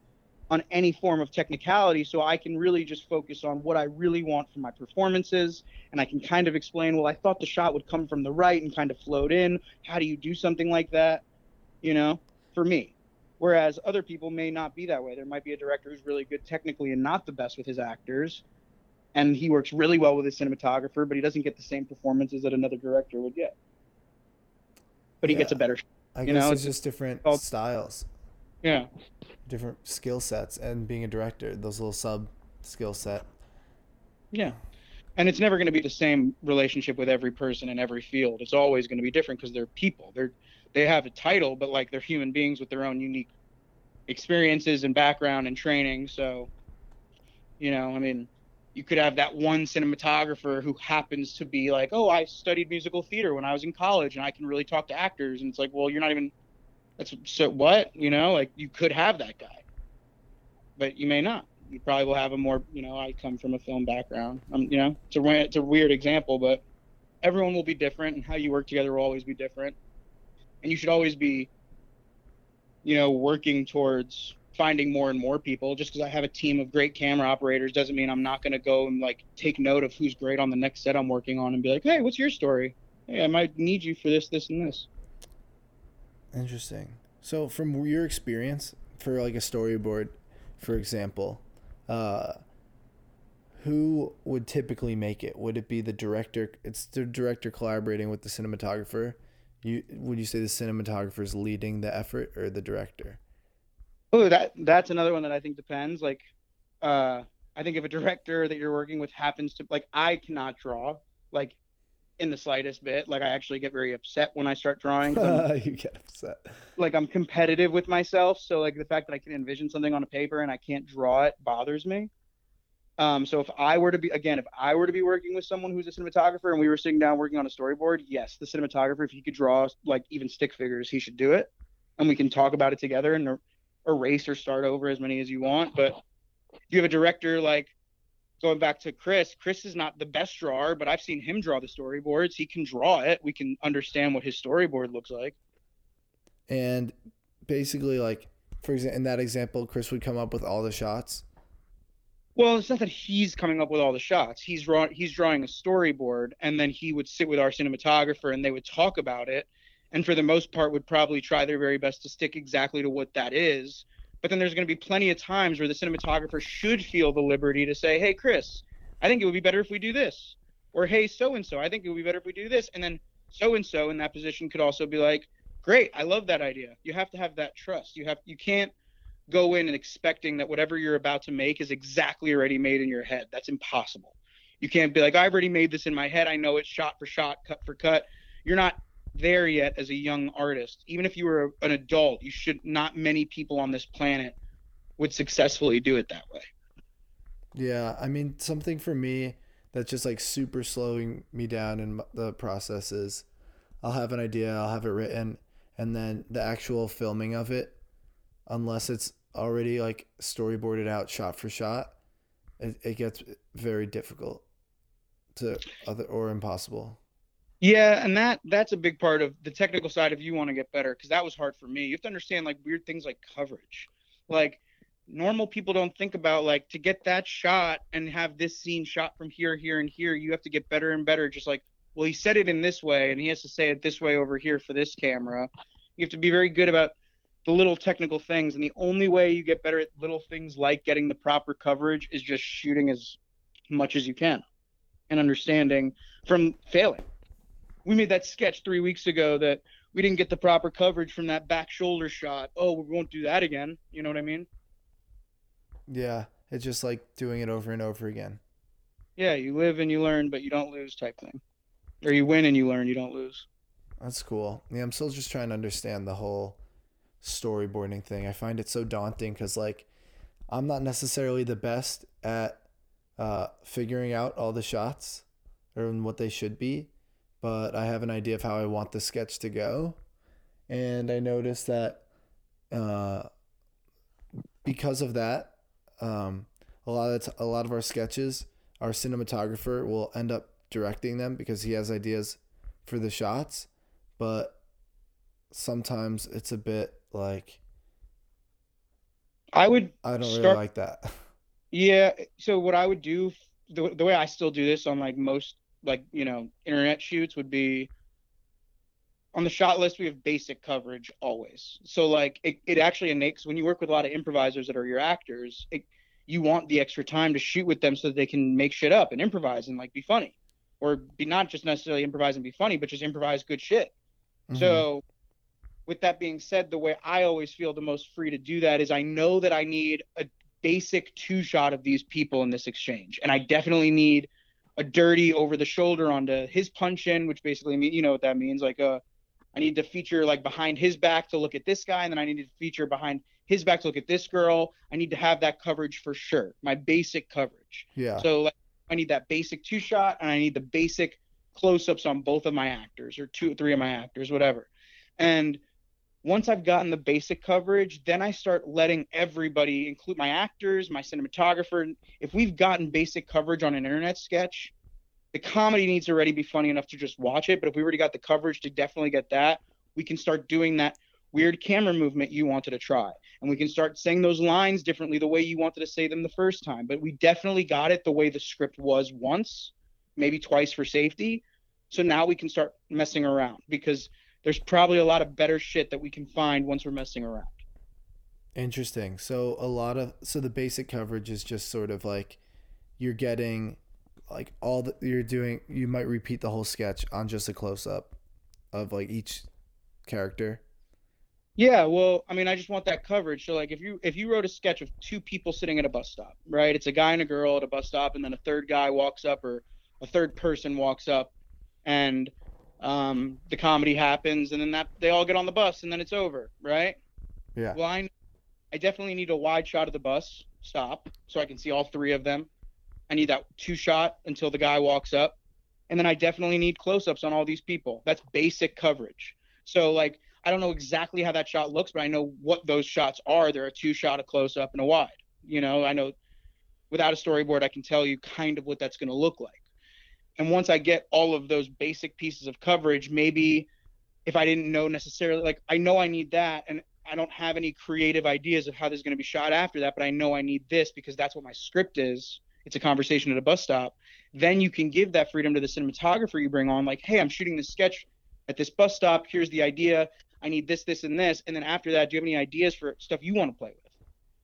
on any form of technicality so I can really just focus on what I really want for my performances. And I can kind of explain, well, I thought the shot would come from the right and kind of float in. How do you do something like that? You know, for me. Whereas other people may not be that way. There might be a director who's really good technically and not the best with his actors. And he works really well with his cinematographer, but he doesn't get the same performances that another director would get but he yeah. gets a better. I guess know, it's, just different called, styles. Yeah. Different skill sets, and being a director, those little sub skill set. Yeah, and it's never going to be the same relationship with every person in every field. It's always going to be different because they're people. They're they have a title, but like they're human beings with their own unique experiences and background and training. So, you know, I mean, you could have that one cinematographer who happens to be like, oh, I studied musical theater when I was in college and I can really talk to actors. And it's like, well, you're not even, that's so what, you know, like you could have that guy, but you may not. You probably will have a more, you know, I come from a film background. Um, you know, it's a, it's a weird example, but everyone will be different and how you work together will always be different. And you should always be, you know, working towards finding more and more people. Just because I have a team of great camera operators doesn't mean I'm not going to go and like take note of who's great on the next set I'm working on and be like, hey, what's your story? Hey, I might need you for this, this, and this. Interesting. So, from your experience for like a storyboard, for example, uh, who would typically make it? Would it be the director? It's the director collaborating with the cinematographer. You would you say the cinematographer is leading the effort or the director? Oh, that that's another one that I think depends. Like, uh, I think if a director that you're working with happens to like, I cannot draw like in the slightest bit. Like, I actually get very upset when I start drawing. you get upset. Like, I'm competitive with myself, so like the fact that I can envision something on a paper and I can't draw it bothers me. Um, so if I were to be again, if I were to be working with someone who's a cinematographer and we were sitting down working on a storyboard, yes, the cinematographer, if he could draw like even stick figures, he should do it, and we can talk about it together and erase or start over as many as you want. But you have a director like going back to Chris. Chris is not the best drawer, but I've seen him draw the storyboards. He can draw it. We can understand what his storyboard looks like. And basically, like for example, in that example, Chris would come up with all the shots well, it's not that he's coming up with all the shots. He's draw he's drawing a storyboard, and then he would sit with our cinematographer, and they would talk about it, and for the most part, would probably try their very best to stick exactly to what that is. But then there's going to be plenty of times where the cinematographer should feel the liberty to say, "Hey, Chris, I think it would be better if we do this," or "Hey, so and so, I think it would be better if we do this," and then so and so in that position could also be like, "Great, I love that idea." You have to have that trust. You have you can't go in and expecting that whatever you're about to make is exactly already made in your head. That's impossible. You can't be like, I've already made this in my head. I know it's shot for shot, cut for cut. You're not there yet as a young artist. Even if you were an adult, you should not many people on this planet would successfully do it that way. Yeah, I mean, something for me that's just like super slowing me down in the process is I'll have an idea, I'll have it written, and then the actual filming of it, unless it's already like storyboarded out shot for shot, it, it gets very difficult to other or impossible. Yeah, and that that's a big part of the technical side if you want to get better because that was hard for me. You have to understand like weird things like coverage. Like normal people don't think about like to get that shot and have this scene shot from here, here, and here, you have to get better and better. Just like, well, he said it in this way and he has to say it this way over here for this camera. You have to be very good about the little technical things. And the only way you get better at little things like getting the proper coverage is just shooting as much as you can and understanding from failing. We made that sketch three weeks ago that we didn't get the proper coverage from that back shoulder shot. Oh, we won't do that again. You know what I mean? Yeah. It's just like doing it over and over again. Yeah, you live and you learn, but you don't lose type thing. Or you win and you learn, you don't lose. That's cool. Yeah, I'm still just trying to understand the whole storyboarding thing. I find it so daunting because like I'm not necessarily the best at uh, figuring out all the shots or what they should be, but I have an idea of how I want the sketch to go, and I noticed that uh, because of that, um, a lot of t- a lot of our sketches, our cinematographer will end up directing them because he has ideas for the shots, but sometimes it's a bit like I would I don't start, really like that. Yeah, so what I would do the the way I still do this on like most like, you know, internet shoots would be on the shot list we have basic coverage always. So like it, it actually enables when you work with a lot of improvisers that are your actors, it, you want the extra time to shoot with them so that they can make shit up and improvise and like be funny. Or be not just necessarily improvise and be funny, but just improvise good shit. Mm-hmm. So with that being said, the way I always feel the most free to do that is I know that I need a basic two shot of these people in this exchange. And I definitely need a dirty over the shoulder onto his punch in, which basically mean you know what that means. Like uh I need to feature like behind his back to look at this guy, and then I need to feature behind his back to look at this girl. I need to have that coverage for sure. My basic coverage. Yeah. So like I need that basic two shot and I need the basic close ups on both of my actors or two three of my actors, whatever. And once I've gotten the basic coverage, then I start letting everybody, include my actors, my cinematographer. If we've gotten basic coverage on an internet sketch, the comedy needs to already be funny enough to just watch it. But if we already got the coverage to definitely get that, we can start doing that weird camera movement you wanted to try. And we can start saying those lines differently the way you wanted to say them the first time. But we definitely got it the way the script was once, maybe twice for safety. So now we can start messing around because there's probably a lot of better shit that we can find once we're messing around. Interesting. So a lot of so the basic coverage is just sort of like you're getting like all that you're doing you might repeat the whole sketch on just a close up of like each character. Yeah, well, I mean, I just want that coverage. So like if you if you wrote a sketch of two people sitting at a bus stop, right? It's a guy and a girl at a bus stop and then a third guy walks up or a third person walks up and um, the comedy happens and then that they all get on the bus and then it's over, right? Yeah. Well, I, I definitely need a wide shot of the bus stop so I can see all three of them. I need that two shot until the guy walks up. And then I definitely need close ups on all these people. That's basic coverage. So, like, I don't know exactly how that shot looks, but I know what those shots are. There are a two shot, a close up, and a wide. You know, I know without a storyboard, I can tell you kind of what that's going to look like. And once I get all of those basic pieces of coverage, maybe if I didn't know necessarily, like, I know I need that, and I don't have any creative ideas of how this is going to be shot after that, but I know I need this because that's what my script is. It's a conversation at a bus stop. Then you can give that freedom to the cinematographer you bring on, like, hey, I'm shooting this sketch at this bus stop. Here's the idea. I need this, this, and this. And then after that, do you have any ideas for stuff you want to play with?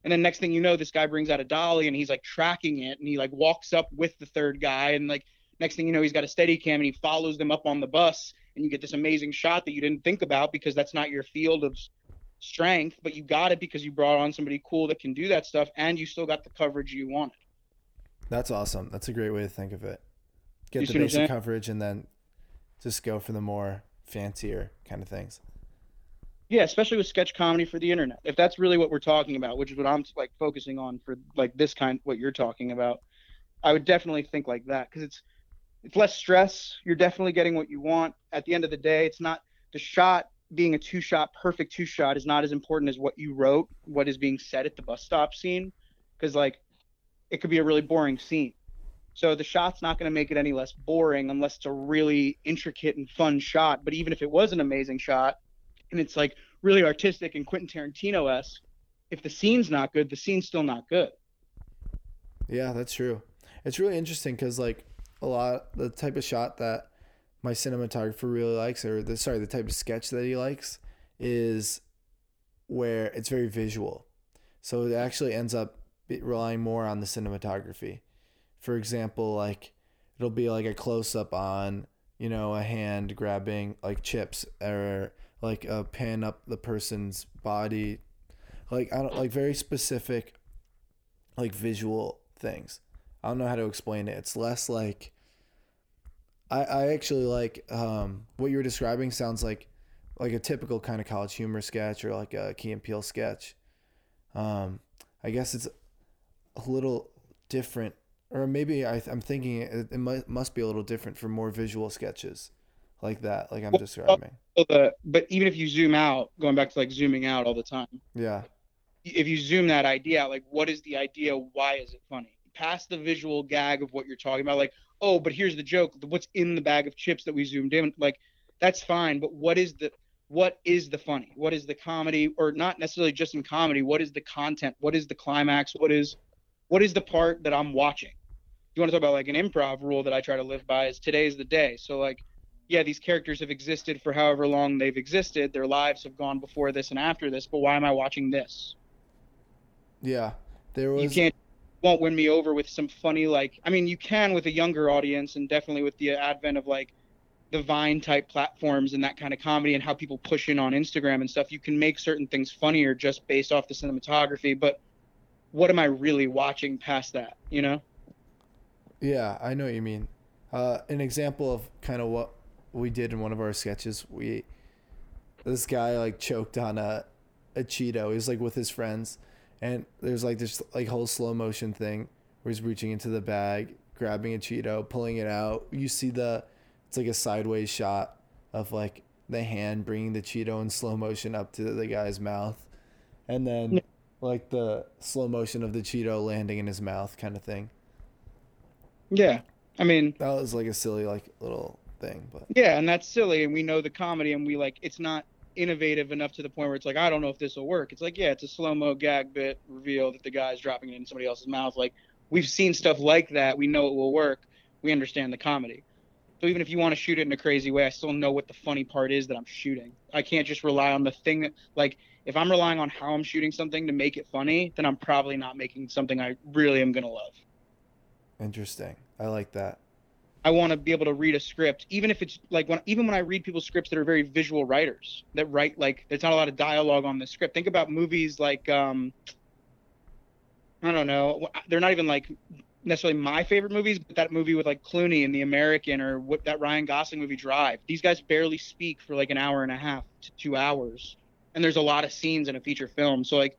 And then next thing you know, this guy brings out a dolly and he's like tracking it and he like walks up with the third guy and like next thing you know, he's got a steady cam and he follows them up on the bus and you get this amazing shot that you didn't think about because that's not your field of strength, but you got it because you brought on somebody cool that can do that stuff and you still got the coverage you wanted. That's awesome. That's a great way to think of it. Get You the see what I'm basic coverage and then just go for the more fancier kind of things. Yeah, especially with sketch comedy for the internet. If that's really what we're talking about, which is what I'm like focusing on for like this kind what you're talking about, I would definitely think like that because it's it's less stress. You're definitely getting what you want. At the end of the day, it's not the shot being a two shot perfect two shot is not as important as what you wrote, what is being said at the bus stop scene because like it could be a really boring scene. So the shot's not going to make it any less boring unless it's a really intricate and fun shot. But even if it was an amazing shot, and it's like really artistic and Quentin Tarantino esque, if the scene's not good, the scene's still not good. Yeah, that's true. It's really interesting because like a lot the type of shot that my cinematographer really likes, or the sorry, the type of sketch that he likes, is where it's very visual. So it actually ends up relying more on the cinematography. For example, like it'll be like a close up on you know a hand grabbing like chips or like a pan up the person's body, like I don't like very specific, like visual things. I don't know how to explain it. It's less like I, I actually like um, what you were describing sounds like like a typical kind of college humor sketch or like a Key and Peele sketch. Um, I guess it's a little different, or maybe I, I'm thinking it, it must, must be a little different for more visual sketches like that, like I'm Well, describing. The, but even if you zoom out, going back to like zooming out all the time, Yeah, if you zoom that idea out, like what is the idea? Why is it funny? Past the visual gag of what you're talking about, like, oh, but here's the joke. What's in the bag of chips that we zoomed in? Like, that's fine. But what is the what is the funny? What is the comedy? Or not necessarily just in comedy. What is the content? What is the climax? What is what is the part that I'm watching? You want to talk about like an improv rule that I try to live by is today's the day. So like yeah, these characters have existed for however long they've existed. Their lives have gone before this and after this, but why am I watching this? yeah. There you was can't won't win me over with some funny like I mean you can with a younger audience and definitely with the advent of like the Vine type platforms and that kind of comedy and how people push in on Instagram and stuff you can make certain things funnier just based off the cinematography but what am I really watching past that you know Yeah, I know what you mean. Uh, an example of kind of what we did in one of our sketches, we this guy like choked on a a Cheeto. He was like with his friends, and there's like this like whole slow motion thing where he's reaching into the bag, grabbing a Cheeto, pulling it out. You see the it's like a sideways shot of like the hand bringing the Cheeto in slow motion up to the guy's mouth, and then Yeah. like the slow motion of the Cheeto landing in his mouth, kind of thing. yeah I mean That was like a silly like little thing, but Yeah, and that's silly, and we know the comedy, and we like it's not innovative enough to the point where it's like I don't know if this will work. It's like yeah, it's a slow mo gag bit reveal that the guy's dropping it in somebody else's mouth. Like we've seen stuff like that. We know it will work. We understand the comedy. So even if you want to shoot it in a crazy way, I still know what the funny part is that I'm shooting. I can't just rely on the thing that like if I'm relying on how I'm shooting something to make it funny, then I'm probably not making something I really am gonna love. Interesting. I like that. I want to be able to read a script, even if it's like when even when I read people's scripts that are very visual writers that write like there's not a lot of dialogue on the script. Think about movies like um, I don't know, they're not even like necessarily my favorite movies, but that movie with like Clooney and The American or what that Ryan Gosling movie Drive. These guys barely speak for like an hour and a half to two hours, and there's a lot of scenes in a feature film. So like,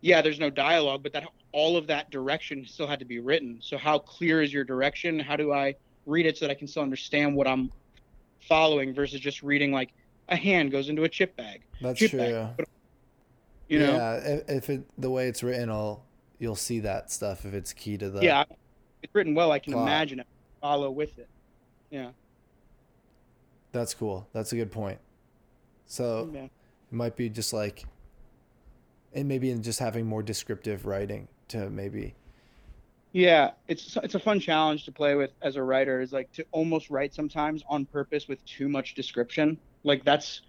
yeah, there's no dialogue, but that all of that direction still had to be written. So how clear is your direction? How do I read it so that I can still understand what I'm following versus just reading like a hand goes into a chip bag. That's chip true. Bag, you know? Yeah, if, if it the way it's written, I'll you'll see that stuff if it's key to the yeah, it's written well. I can plot. imagine it, follow with it. Yeah. That's cool. That's a good point. So yeah. it might be just like, and maybe in just having more descriptive writing to maybe. Yeah, it's it's a fun challenge to play with as a writer. Is like to almost write sometimes on purpose with too much description. Like that's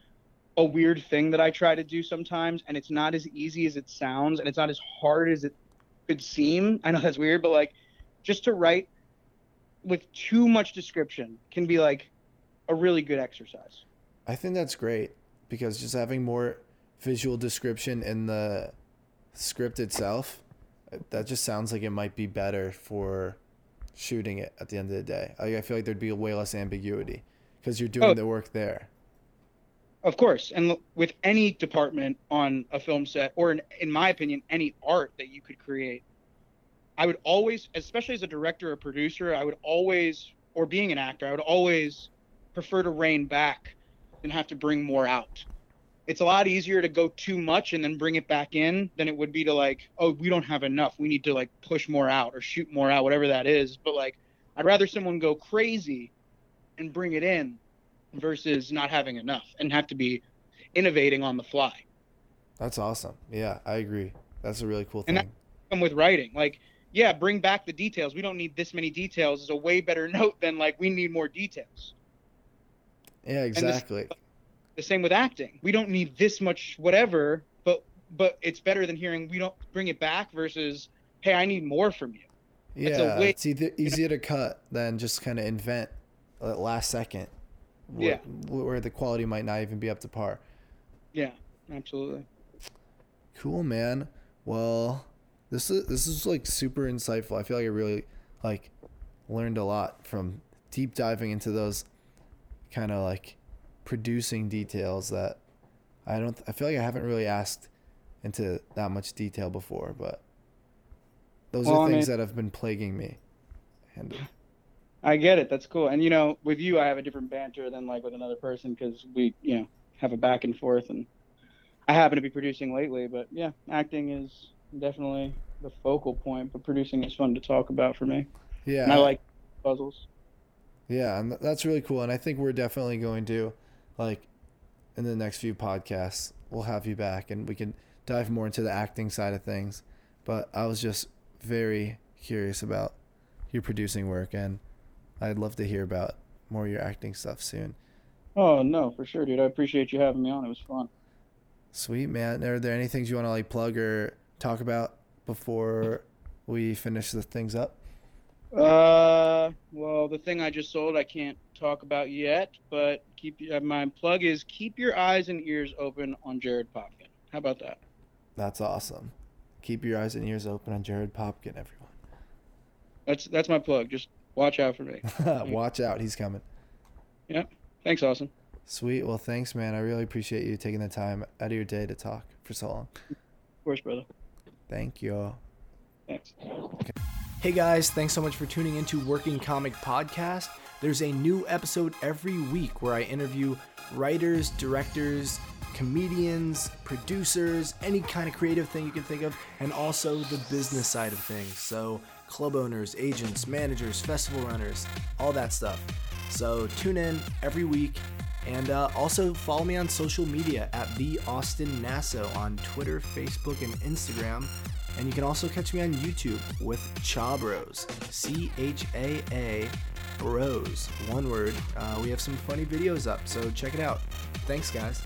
a weird thing that I try to do sometimes, and it's not as easy as it sounds, and it's not as hard as it could seem. I know that's weird, but like just to write with too much description can be like a really good exercise. I think that's great because just having more visual description in the script itself, that just sounds like it might be better for shooting it at the end of the day. Like, I feel like there'd be way less ambiguity because you're doing Oh. the work there. Of course, and with any department on a film set, or in, in my opinion, any art that you could create, I would always, especially as a director or producer, I would always, or being an actor, I would always prefer to rein back than have to bring more out. It's a lot easier to go too much and then bring it back in than it would be to like, oh, we don't have enough. We need to like push more out or shoot more out, whatever that is. But like, I'd rather someone go crazy and bring it in versus not having enough and have to be innovating on the fly. That's awesome. Yeah, I agree. That's a really cool And thing. that- Come with writing, like, yeah, bring back the details. We don't need this many details is a way better note than like we need more details. yeah, exactly. The same with acting. We don't need this much whatever, but but it's better than hearing we don't bring it back versus hey, I need more from you. it's a Yeah, way- it's either easier to cut than just kind of invent at last second. wh- Yeah. Where the quality might not even be up to par. Yeah, absolutely. Cool, man. Well, this is this is like super insightful. I feel like I really like learned a lot from deep diving into those kind of like producing details that I don't I feel like I haven't really asked into that much detail before, but those Well, are I things mean- that have been plaguing me. And I get it. That's cool. And you know, with you, I have a different banter than like with another person because we, you know, have a back and forth. And I happen to be producing lately, but yeah, acting is definitely the focal point. But producing is fun to talk about for me, yeah, and I like puzzles. Yeah, and that's really cool. And I think we're definitely going to, like, in the next few podcasts, we'll have you back and we can dive more into the acting side of things. But I was just very curious about your producing work, and I'd love to hear about more of your acting stuff soon. Oh no, for sure, dude. I appreciate you having me on. It was fun. Sweet, man. Are there any things you want to, like, plug or talk about before we finish the things up? Uh, well, the thing I just sold, I can't talk about yet, but keep uh, my plug is keep your eyes and ears open on Jared Popkin. How about that? That's awesome. Keep your eyes and ears open on Jared Popkin, everyone. That's that's my plug. Just watch out for me. Watch out, he's coming. Yeah. Thanks, Austin. Sweet. Well, thanks, man. I really appreciate you taking the time out of your day to talk for so long. Of course, brother. Thank you. Thanks. Hey guys, thanks so much for tuning into Working Comic Podcast. There's a new episode every week where I interview writers, directors, comedians, producers, any kind of creative thing you can think of, and also the business side of things. So, club owners, agents, managers, festival runners, all that stuff. So, tune in every week. And uh, also follow me on social media at the Austin Nasso on Twitter, Facebook, and Instagram. And you can also catch me on YouTube with Cha Bros. C H A A Bros. One word. Uh, we have some funny videos up, so check it out. Thanks, guys.